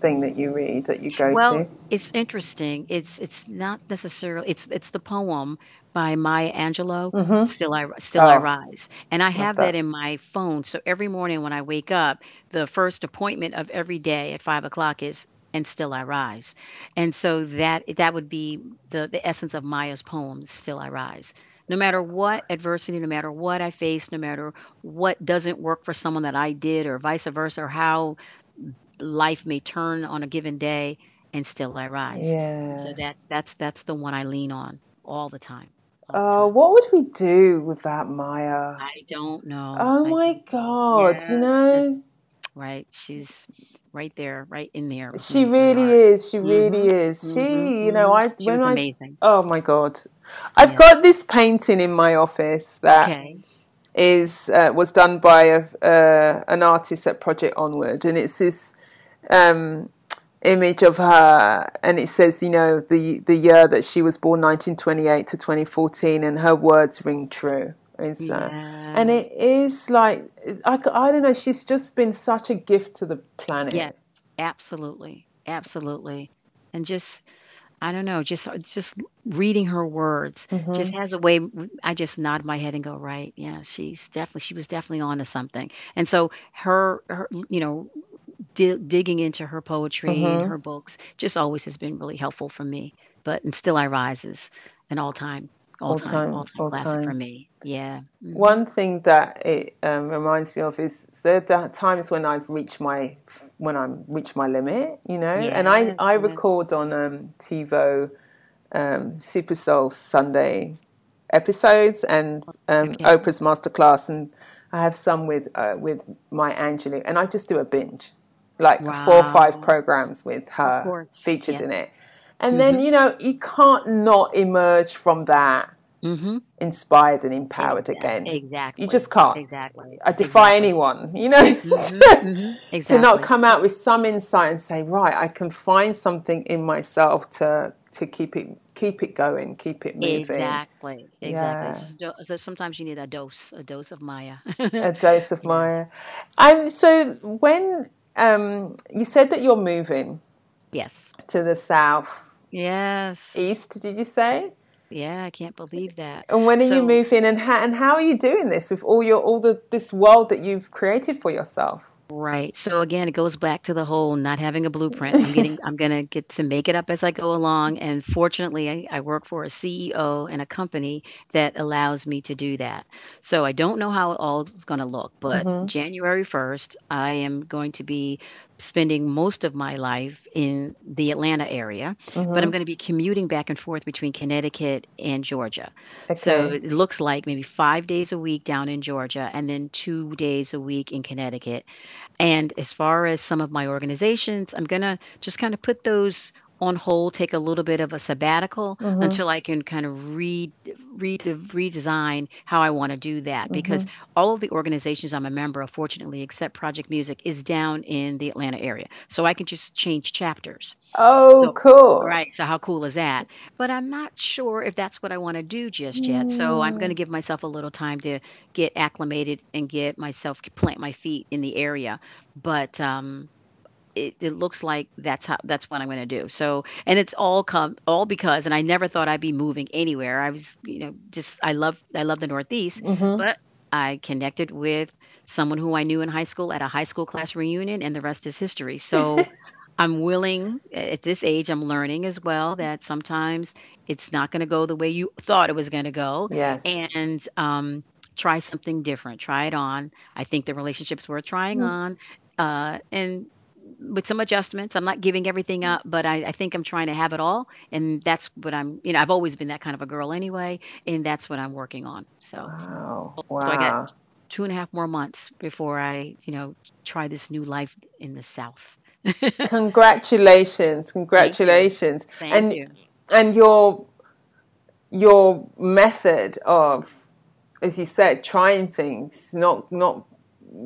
thing that you read that you go Well, to? it's interesting. It's it's not necessarily it's it's the poem by Maya Angelou, Mhm. Still I Still I Oh, Rise. And I have that that. in my phone. So every morning when I wake up, the first appointment of every day at five o'clock is and still I rise. And so that that would be the, the essence of Maya's poem, Still I Rise. No matter what adversity, no matter what I face, no matter what doesn't work for someone that I did, or vice versa, or how life may turn on a given day, and still I rise. Yeah. So that's that's that's the one I lean on all the time. Oh, time. what would we do without Maya? I don't know. Oh I my God, you know, right. She's right there, right in there she me in my really heart. is. She really Mhm. is. Mhm. She, you know. I She when was I amazing. oh my God, I've Yeah. got this painting in my office that Okay. is uh, was done by a, uh, an artist at Project Onward, and it's this um, image of her, and it says, you know, the the year that she was born, 1928 to 2014, and her words ring true. Uh, and it is Yes. like I, I don't know. She's just been such a gift to the planet. Yes. Absolutely. Absolutely. And just I don't know, just just reading her words hmm just has a way I just nod my head and go, right, yeah, she's definitely she was definitely on to something. And so her her you know, di- digging into her poetry and hmm her books just always has been really helpful for me. But and still I rise is an all time all All time time, all time all classic for me. Yeah. hmm One thing that it um, reminds me of is there are times when I've reached my when I'm reached my limit, you know, and I I record on um, TiVo um, Super Soul Sunday episodes and um, Okay. Oprah's masterclass, and I have some with uh, with Maya Angelou, and I just do a binge, like four or five programs with her featured Yes. in it, and then Mhm. you know you can't not emerge from that Mhm. inspired and empowered Exactly. again. Exactly. You just can't. Exactly. I defy Exactly. anyone, you know, Mhm. Mhm. to not come out with some insight and say, right, I can find something in myself to to keep it keep it going, keep it moving. Exactly. Exactly. Yeah, so sometimes you need a dose, a dose of Maya. a dose of Maya. And so when um, you said that you're moving Yes. to the south Yes. east, did you say? Yeah, I can't believe that. And when are you moving? And how and how are you doing this with all your all the this world that you've created for yourself? right. So again, it goes back to the whole not having a blueprint. I'm getting, I'm gonna get to make it up as I go along. And fortunately, I, I work for a CEO and a company that allows me to do that. So I don't know how it all is gonna look, but hmm January 1st, I am going to be spending most of my life in the Atlanta area, but I'm hmm going to be commuting back and forth between Connecticut and Georgia. So it looks like maybe five days a week down in Georgia and then two days a week in Connecticut. And as far as some of my organizations, I'm going to just kind of put those on hold, take a little bit of a sabbatical hmm until I can kind of read, read, redesign how I want to do that. Because hmm all of the organizations I'm a member of, fortunately, except Project Music, is down in the Atlanta area. So I can just change chapters. Oh, So, cool. right. So how cool is that? But I'm not sure if that's what I want to do just yet. So I'm going to Mm. give myself a little time to get acclimated and get myself plant my feet in the area. But um, it, it looks like that's how that's what I'm going to do. So and it's all come all because and I never thought I'd be moving anywhere. I was you know just I love I love the Northeast, hmm but I connected with someone who I knew in high school at a high school class reunion, and the rest is history. So I'm willing at this age, I'm learning as well that sometimes it's not going to go the way you thought it was going to go, Yes. and um, try something different. Try it on. I think the relationship's worth trying Mm. on, uh, and with some adjustments. I'm not giving everything up, but I, I think I'm trying to have it all, and that's what I'm. You know, I've always been that kind of a girl anyway, and that's what I'm working on. So, Wow. so I got two and a half more months before I, you know, try this new life in the South. congratulations, congratulations, Thank and you. and your your method of, as you said, trying things, not not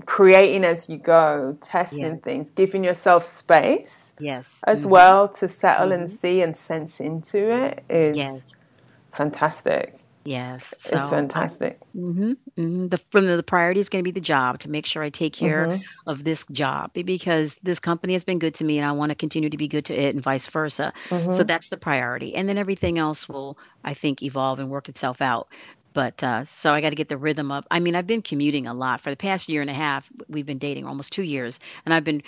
creating as you go, testing Yeah. things, giving yourself space Yes. as Mhm. well to settle and Mhm. see and sense into it is Yes. fantastic. Yes. So it's fantastic. hmm hmm The from the, the priority is going to be the job to make sure I take care Mhm. of this job because this company has been good to me and I want to continue to be good to it and vice versa. So Mhm. that's the priority, and then everything else will, I think, evolve and work itself out. But uh, so I got to get the rhythm up. I mean, I've been commuting a lot for the past year and a half. We've been dating almost two years, and I've been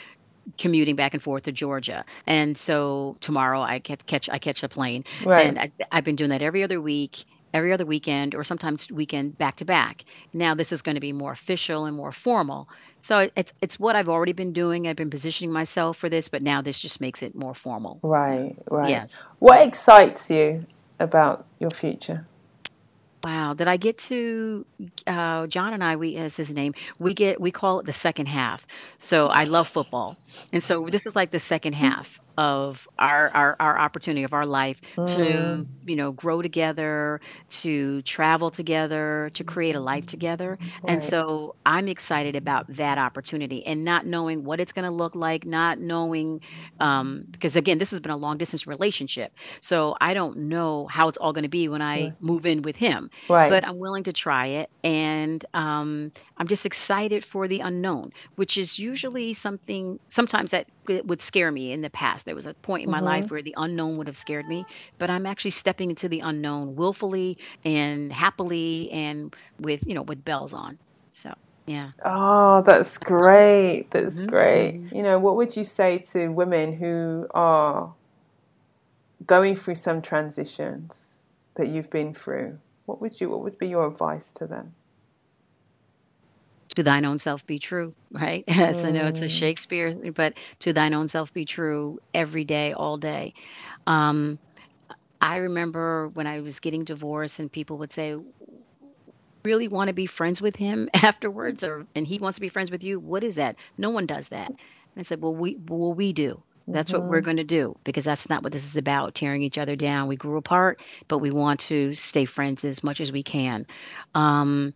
commuting back and forth to Georgia. And so tomorrow I catch, catch I catch a plane, Right. and I, I've been doing that every other week, every other weekend, or sometimes weekend back to back. Now this is going to be more official and more formal. So it's it's what I've already been doing. I've been positioning myself for this, but now this just makes it more formal. Right, right. Yes. What excites you about your future? Wow, did I get to uh, John and I? We as his name. We get we call it the second half. So I love football, and so this is like the second half of our our, our opportunity of our life to you know grow together, to travel together, to create a life together. And so I'm excited about that opportunity and not knowing what it's going to look like, not knowing um, because again, this has been a long distance relationship, so I don't know how it's all going to be when I move in with him Right. but I'm willing to try it. And um, I'm just excited for the unknown, which is usually something, sometimes that would scare me in the past. There was a point in my life where the unknown would have scared me, but I'm actually stepping into the unknown willfully and happily and with, you know, with bells on. So, yeah. Oh, that's great. That's Mhm, great. You know, what would you say to women who are going through some transitions that you've been through? What would you what would be your advice to them? To thine own self be true, right? Yes, I know it's a Shakespeare, but to thine own self be true every day, all day. Um, I remember when I was getting divorced and people would say, really want to be friends with him afterwards or and he wants to be friends with you? What is that? No one does that. And i said well we well we do. That's what we're going to do because that's not what this is about tearing each other down. We grew apart but we want to stay friends as much as we can. Um,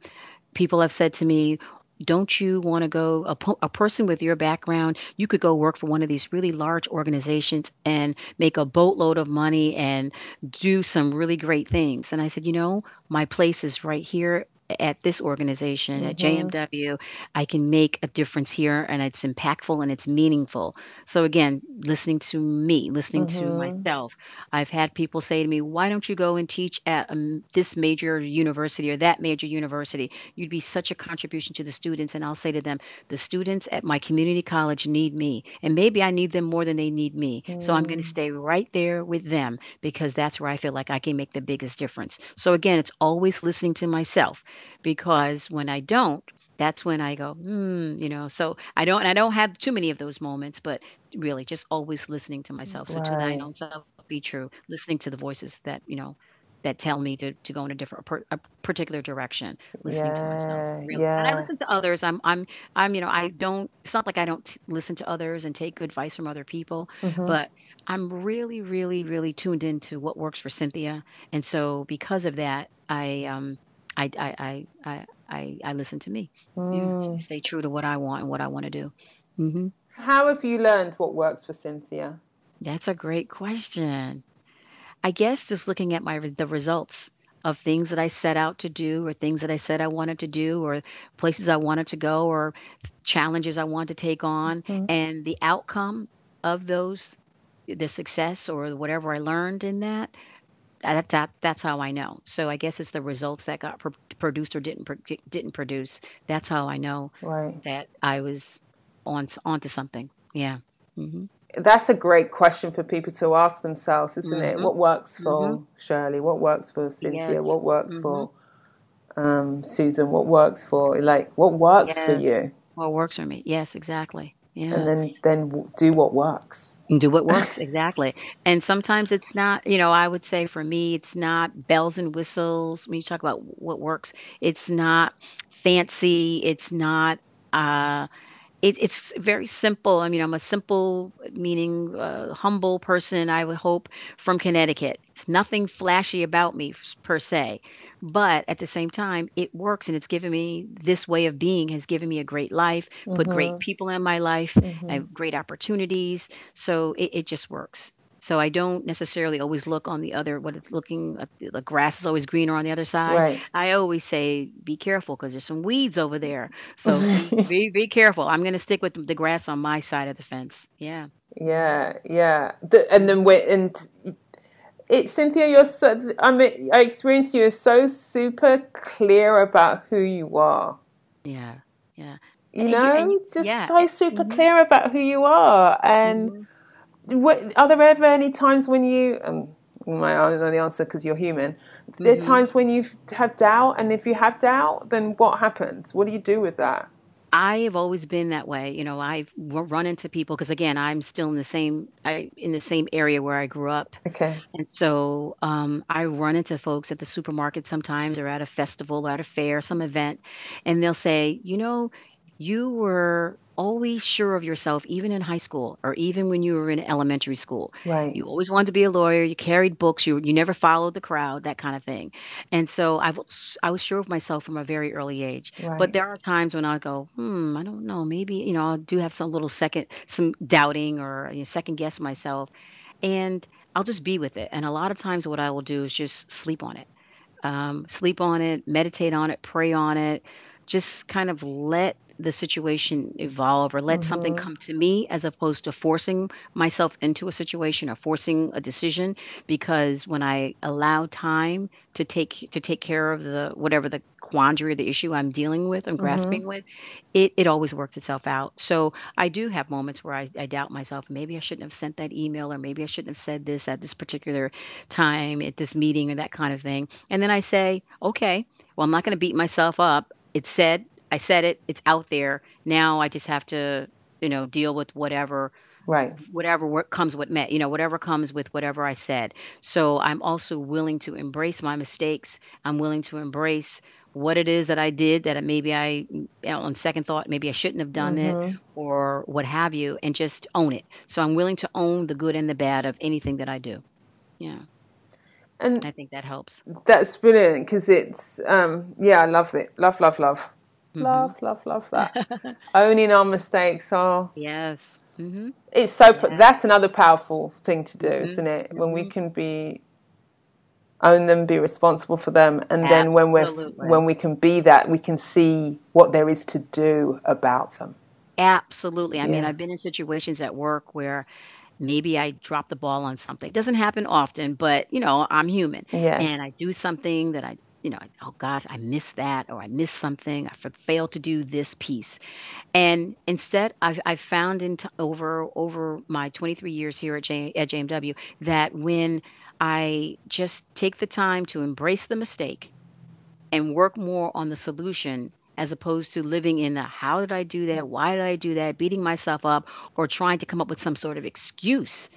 people have said to me don't you want to go a, a person with your background you could go work for one of these really large organizations and make a boatload of money and do some really great things. And i said you know my place is right here at this organization at mm-hmm. JMW, I can make a difference here and it's impactful and it's meaningful. So again, listening to me, listening to mm-hmm. myself. I've had people say to me, "Why don't you go and teach at um, this major university or that major university? You'd be such a contribution to the students." And I'll say to them, "The students at my community college need me, and maybe I need them more than they need me. So I'm going to mm-hmm. stay right there with them because that's where I feel like I can make the biggest difference." So again, it's always listening to myself because when I don't, that's when I go, hmm, you know. So I don't, and I don't have too many of those moments, but really, just always listening to myself. So to thine own self be true. Listening to the voices that you know that tell me to, to go in a different, a, per- a particular direction. Listening to myself. Yeah, Really. And yeah. I listen to others. I'm, I'm, I'm, you know, I don't. It's not like I don't t- listen to others and take advice from other people, Mm-hmm. but I'm really, really, really tuned into what works for Cynthia, and so because of that, I, um, I, I, I, I, I, listen to me. Mm. stay true to what I want and what I want to do. hmm How have you learned what works for Cynthia? That's a great question. I guess just looking at my the results of things that I set out to do, or things that I said I wanted to do, or places I wanted to go, or challenges I wanted to take on, and the outcome of those, the success or whatever I learned in that. That, that that's how I know. So I guess it's the results that got pro- produced or didn't pro- didn't produce. That's how I know Right. that I was on onto something. Yeah. hmm That's a great question for people to ask themselves, isn't it? Mhm. What works for Shirley? What works for Cynthia? Yes. What works for um, Susan? What works for like what works for you? What works for me? Yes, exactly. Yeah. and then then do what works. And do what works exactly. And sometimes it's not, you know, I would say for me, it's not bells and whistles. When you talk about what works, it's not fancy. It's not. Uh, it, it's very simple. I mean, I'm a simple, meaning uh, humble person. I would hope from Connecticut. It's nothing flashy about me per se, but at the same time, it works, and it's given me this way of being has given me a great life, put great mm-hmm. people in my life, mm-hmm. have great opportunities. So it, it just works. So I don't necessarily always look on the other, what it's looking, at the grass is always greener on the other side. Right. I always say, be careful because there's some weeds over there. So be, be, careful. I'm going to stick with the grass on my side of the fence. Yeah. Yeah, yeah. The, and then we and it, Cynthia, you're so. I mean, I experienced you as so super clear about who you are. Yeah. Yeah. You And you- know, and you- just yeah. so super mm-hmm. clear about who you are. And mm-hmm. what, are there ever any times when you? Um, you might not know the answer because you're human. There are mm-hmm. times when you have doubt, and if you have doubt, then what happens? What do you do with that? I have always been that way. You know, I've run into people because again, I'm still in the same I, in the same area where I grew up, Okay. and so um, I run into folks at the supermarket sometimes, or at a festival, or at a fair, some event, and they'll say, you know, you were always sure of yourself, even in high school, or even when you were in elementary school. Right. You always wanted to be a lawyer. You carried books. You you never followed the crowd, that kind of thing. And so I was I was sure of myself from a very early age. Right. But there are times when I go, hmm, I don't know. Maybe you know I do have some little second, some doubting or you know, second guess myself, and I'll just be with it. And a lot of times, what I will do is just sleep on it, um, sleep on it, meditate on it, pray on it, just kind of let the situation evolve or let something mm-hmm. come to me as opposed to forcing myself into a situation or forcing a decision because when I allow time to take to take care of the whatever the quandary or the issue I'm dealing with I'm mm-hmm. grasping with it it always works itself out. So I do have moments where I, I doubt myself. Maybe I shouldn't have sent that email or maybe I shouldn't have said this at this particular time at this meeting or that kind of thing. And then I say okay well I'm not going to beat myself up. It's said I said it. It's out there. Now I just have to, you know, deal with whatever Right. whatever what comes with me, you know, whatever comes with whatever I said. So I'm also willing to embrace my mistakes. I'm willing to embrace what it is that I did that maybe I, on second thought, maybe I shouldn't have done it or what have you, and just own it. So I'm willing to own the good and the bad of anything that I do. Yeah, And I think that helps. That's brilliant because it's um yeah, I love it. Love, love, love. Mm-hmm. Love, love, love that. Owning our mistakes are Yes. hmm it's so that's another powerful thing to do, Mm-hmm. isn't it? When we can be own them, be responsible for them, and then when we're when we can be that, we can see what there is to do about them. Absolutely. I mean, I've been in situations at work where maybe I drop the ball on something. It doesn't happen often, but you know, I'm human. Yes. And I do something that I, you know, oh gosh, I missed that or I missed something. I failed to do this piece. And instead, I've, I've found in t- over over my 23 years here at, J, at JMW that when I just take the time to embrace the mistake and work more on the solution as opposed to living in the how did I do that? Why did I do that? Beating myself up or trying to come up with some sort of excuse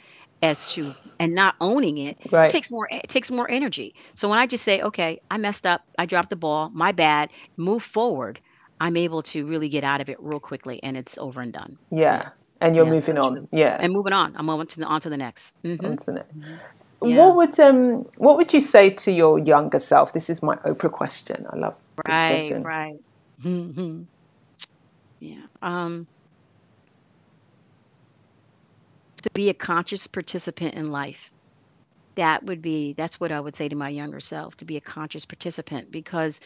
as to and not owning it Right. takes more it takes more energy. So when I just say, okay, I messed up, I dropped the ball, my bad, move forward, I'm able to really get out of it real quickly and it's over and done. Yeah. And you're Yeah, moving on. Yeah. And moving on. I'm moving to the, on to the next. hmm isn't it? Yeah. What would um what would you say to your younger self? This is my Oprah question. I love this Right, question. right. hmm Yeah. Um, to be a conscious participant in life. That would be, that's what I would say to my younger self, to be a conscious participant because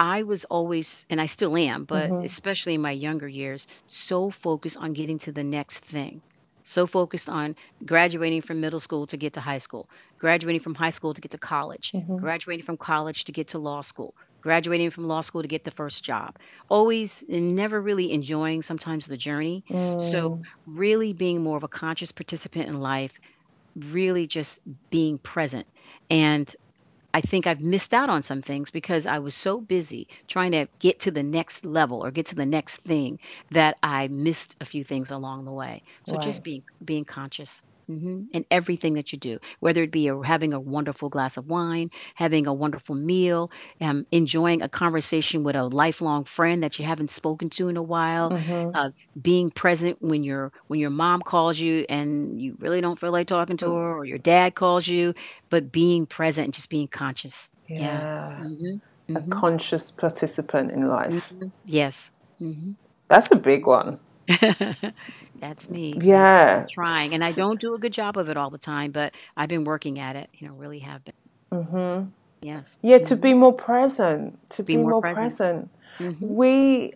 I was always, and I still am, but mm-hmm. especially in my younger years, so focused on getting to the next thing. So focused on graduating from middle school to get to high school, graduating from high school to get to college, mm-hmm. graduating from college to get to law school, graduating from law school to get the first job. Always never really enjoying sometimes the journey. So, mm. really being more of a conscious participant in life, really just being present. And I I think I've missed out on some things because I was so busy trying to get to the next level or get to the next thing that I missed a few things along the way. So Right. just being being conscious hmm in everything that you do, whether it be a, having a wonderful glass of wine, having a wonderful meal, um, enjoying a conversation with a lifelong friend that you haven't spoken to in a while, Mm-hmm. uh, being present when your when your mom calls you and you really don't feel like talking to her, or your dad calls you, but being present and just being conscious. Yeah. hmm A conscious participant in life. Yes. hmm That's a big one. That's me. Yeah. Trying, and I don't do a good job of it all the time, but I've been working at it. You know, really have been. Mm-hmm. Yes. Yeah, to be more present. To be, Be more more, present. present. Mhm. We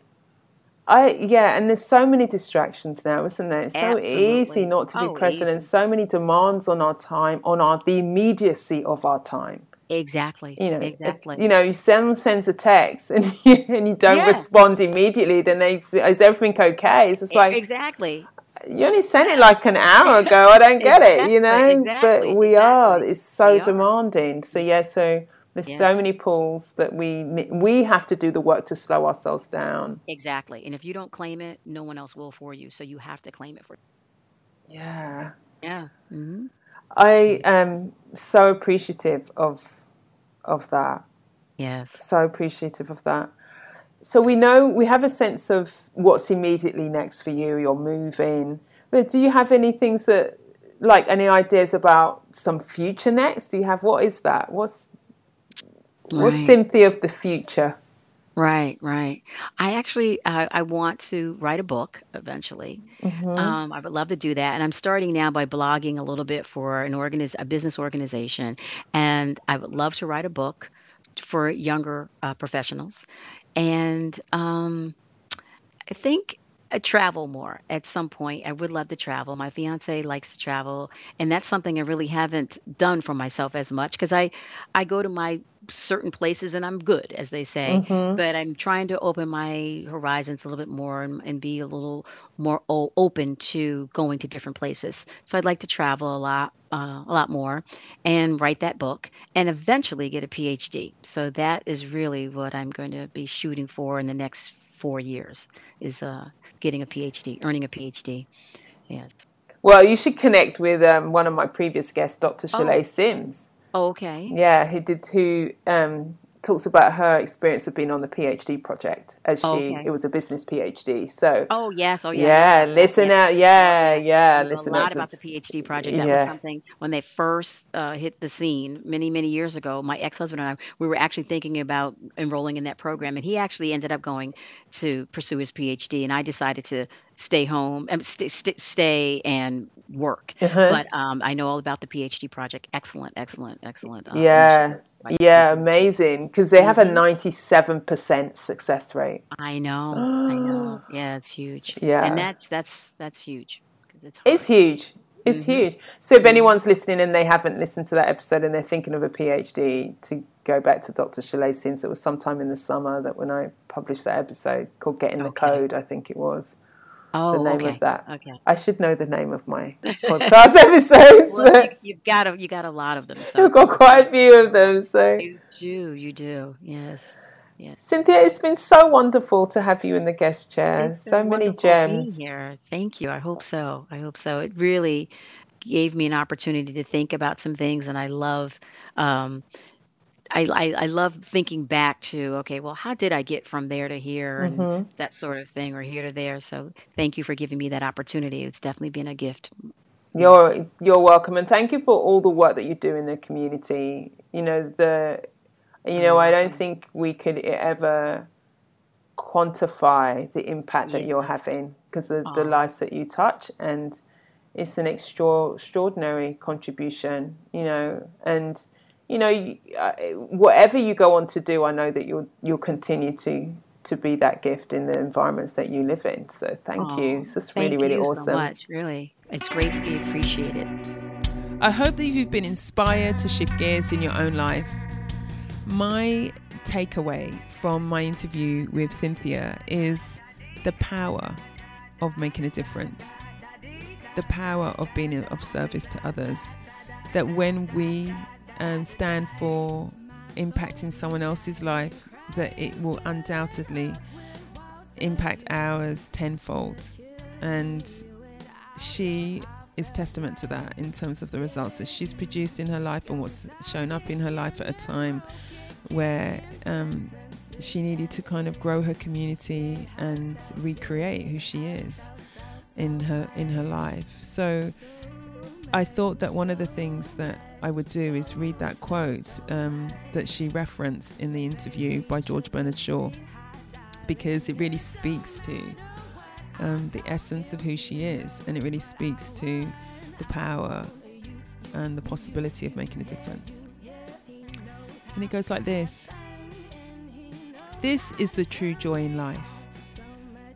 I yeah, and there's so many distractions now, isn't there? It's so Absolutely. easy not to be Oh, present and so many demands on our time, on our the immediacy of our time. Exactly. You know, exactly. you know, you someone sends a text and you, and you don't Yeah. respond immediately, then they is everything okay? It's just like exactly. You only sent it like an hour ago. I don't get it, you know. Exactly, but exactly, we are. It's so We are. demanding. So yeah. So there's Yeah. so many pulls that we we have to do the work to slow ourselves down. Exactly. And if you don't claim it, no one else will for you. So you have to claim it for. Yeah. Yeah. Mm-hmm. I am so appreciative of of that. Yes. So appreciative of that. So we know we have a sense of what's immediately next for you. You're moving, but do you have any things that, like, any ideas about some future next? Do you have what is that? What's what's Right. Cynthia of the future? Right, right. I actually uh, I want to write a book eventually. Mm-hmm. Um, I would love to do that, and I'm starting now by blogging a little bit for an organiz- a business organization, and I would love to write a book for younger uh, professionals, and um, I think travel more at some point. I would love to travel. My fiance likes to travel, and that's something I really haven't done for myself as much because I I go to my certain places and I'm good, as they say. But I'm trying to open my horizons a little bit more and, and be a little more o- open to going to different places. So I'd like to travel a lot. Uh, a lot more and write that book and eventually get a phd so that is really what i'm going to be shooting for in the next four years is uh, getting a phd earning a phd yes Well, you should connect with um, one of my previous guests, Dr. Shalay Sims. Oh, okay Yeah, who did who um, talks about her experience of being on the PhD project as she Okay. it was a business PhD. So oh yes oh yeah yeah, listen yeah. out. Yeah, yeah, listen a lot about the PhD project. That was something when they first uh, hit the scene many, many years ago. My ex-husband and I, we were actually thinking about enrolling in that program, and he actually ended up going to pursue his PhD, and I decided to stay home, and st- st- stay and work. Uh-huh. But um, I know all about the PhD project. Excellent, excellent, excellent. uh, yeah, initiative by yeah, amazing because they have a Mm-hmm. ninety-seven percent success rate. I know, I know. Yeah, it's huge. Yeah. and that's that's that's huge it's. It's huge. It's Mm-hmm. huge. So if anyone's listening and they haven't listened to that episode and they're thinking of a PhD, to go back to Dr. Shalay Sims, it was sometime in the summer that when I published that episode called Getting the Code, I think it was. Oh, the name okay. of that. Okay. I should know the name of my podcast episodes, Well, but you, you've got a you got a lot of them. So I've got quite a few of them. So, you do, you do. Yes, yes. Cynthia, it's been so wonderful to have you in the guest chair. So many gems. here. Thank you. I hope so. I hope so. It really gave me an opportunity to think about some things, and I love. Um, I, I, I love thinking back to okay well how did I get from there to here and Mm-hmm. that sort of thing or here to there so thank you for giving me that opportunity it's definitely been a gift You're you're welcome, and thank you for all the work that you do in the community. You know the, you know I don't think we could ever quantify the impact that you're having because the the lives that you touch, and it's an extra, extraordinary contribution. You know, and you know uh, whatever you go on to do, I know that you'll you'll continue to to be that gift in the environments that you live in. So thank you. It's just really thank really you awesome. so much really it's great to be appreciated I hope that you've been inspired to shift gears in your own life. My takeaway from my interview with Cynthia is the power of making a difference, the power of being of service to others. That when we um, stand for impacting someone else's life, that it will undoubtedly impact ours tenfold. And she is testament to that in terms of the results that she's produced in her life and what's shown up in her life at a time where um, she needed to kind of grow her community and recreate who she is in her in her life. So I thought that one of the things that I would do is read that quote um, that she referenced in the interview by George Bernard Shaw because it really speaks to um, the essence of who she is and it really speaks to the power and the possibility of making a difference. And it goes like this This is the true joy in life.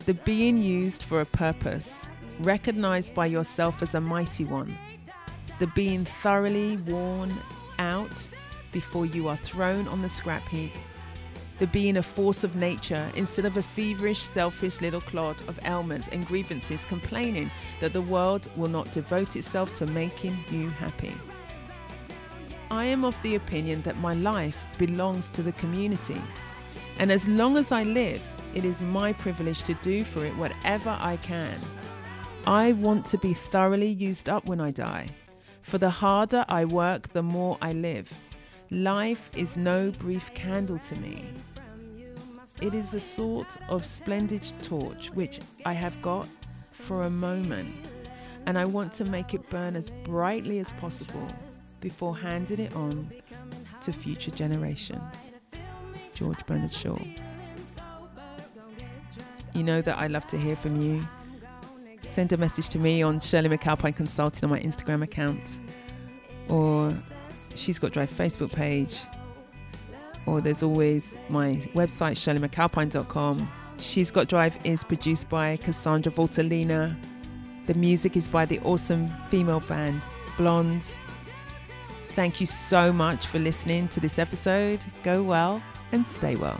The being used for a purpose, recognized by yourself as a mighty one. The being thoroughly worn out before you are thrown on the scrap heap. The being a force of nature instead of a feverish, selfish little clod of ailments and grievances complaining that the world will not devote itself to making you happy. I am of the opinion that my life belongs to the community. And as long as I live, it is my privilege to do for it whatever I can. I want to be thoroughly used up when I die. For the harder I work, the more I live. Life is no brief candle to me. It is a sort of splendid torch which I have got for a moment, and I want to make it burn as brightly as possible before handing it on to future generations. George Bernard Shaw. You know that I love to hear from you. Send a message to me on Shirley McAlpine Consulting on my Instagram account, or She's Got Drive Facebook page, or there's always my website, shirleymcalpine.com. She's Got Drive is produced by Cassandra Voltalina. The music is by the awesome female band Blonde. Thank you so much for listening to this episode. Go well and stay well.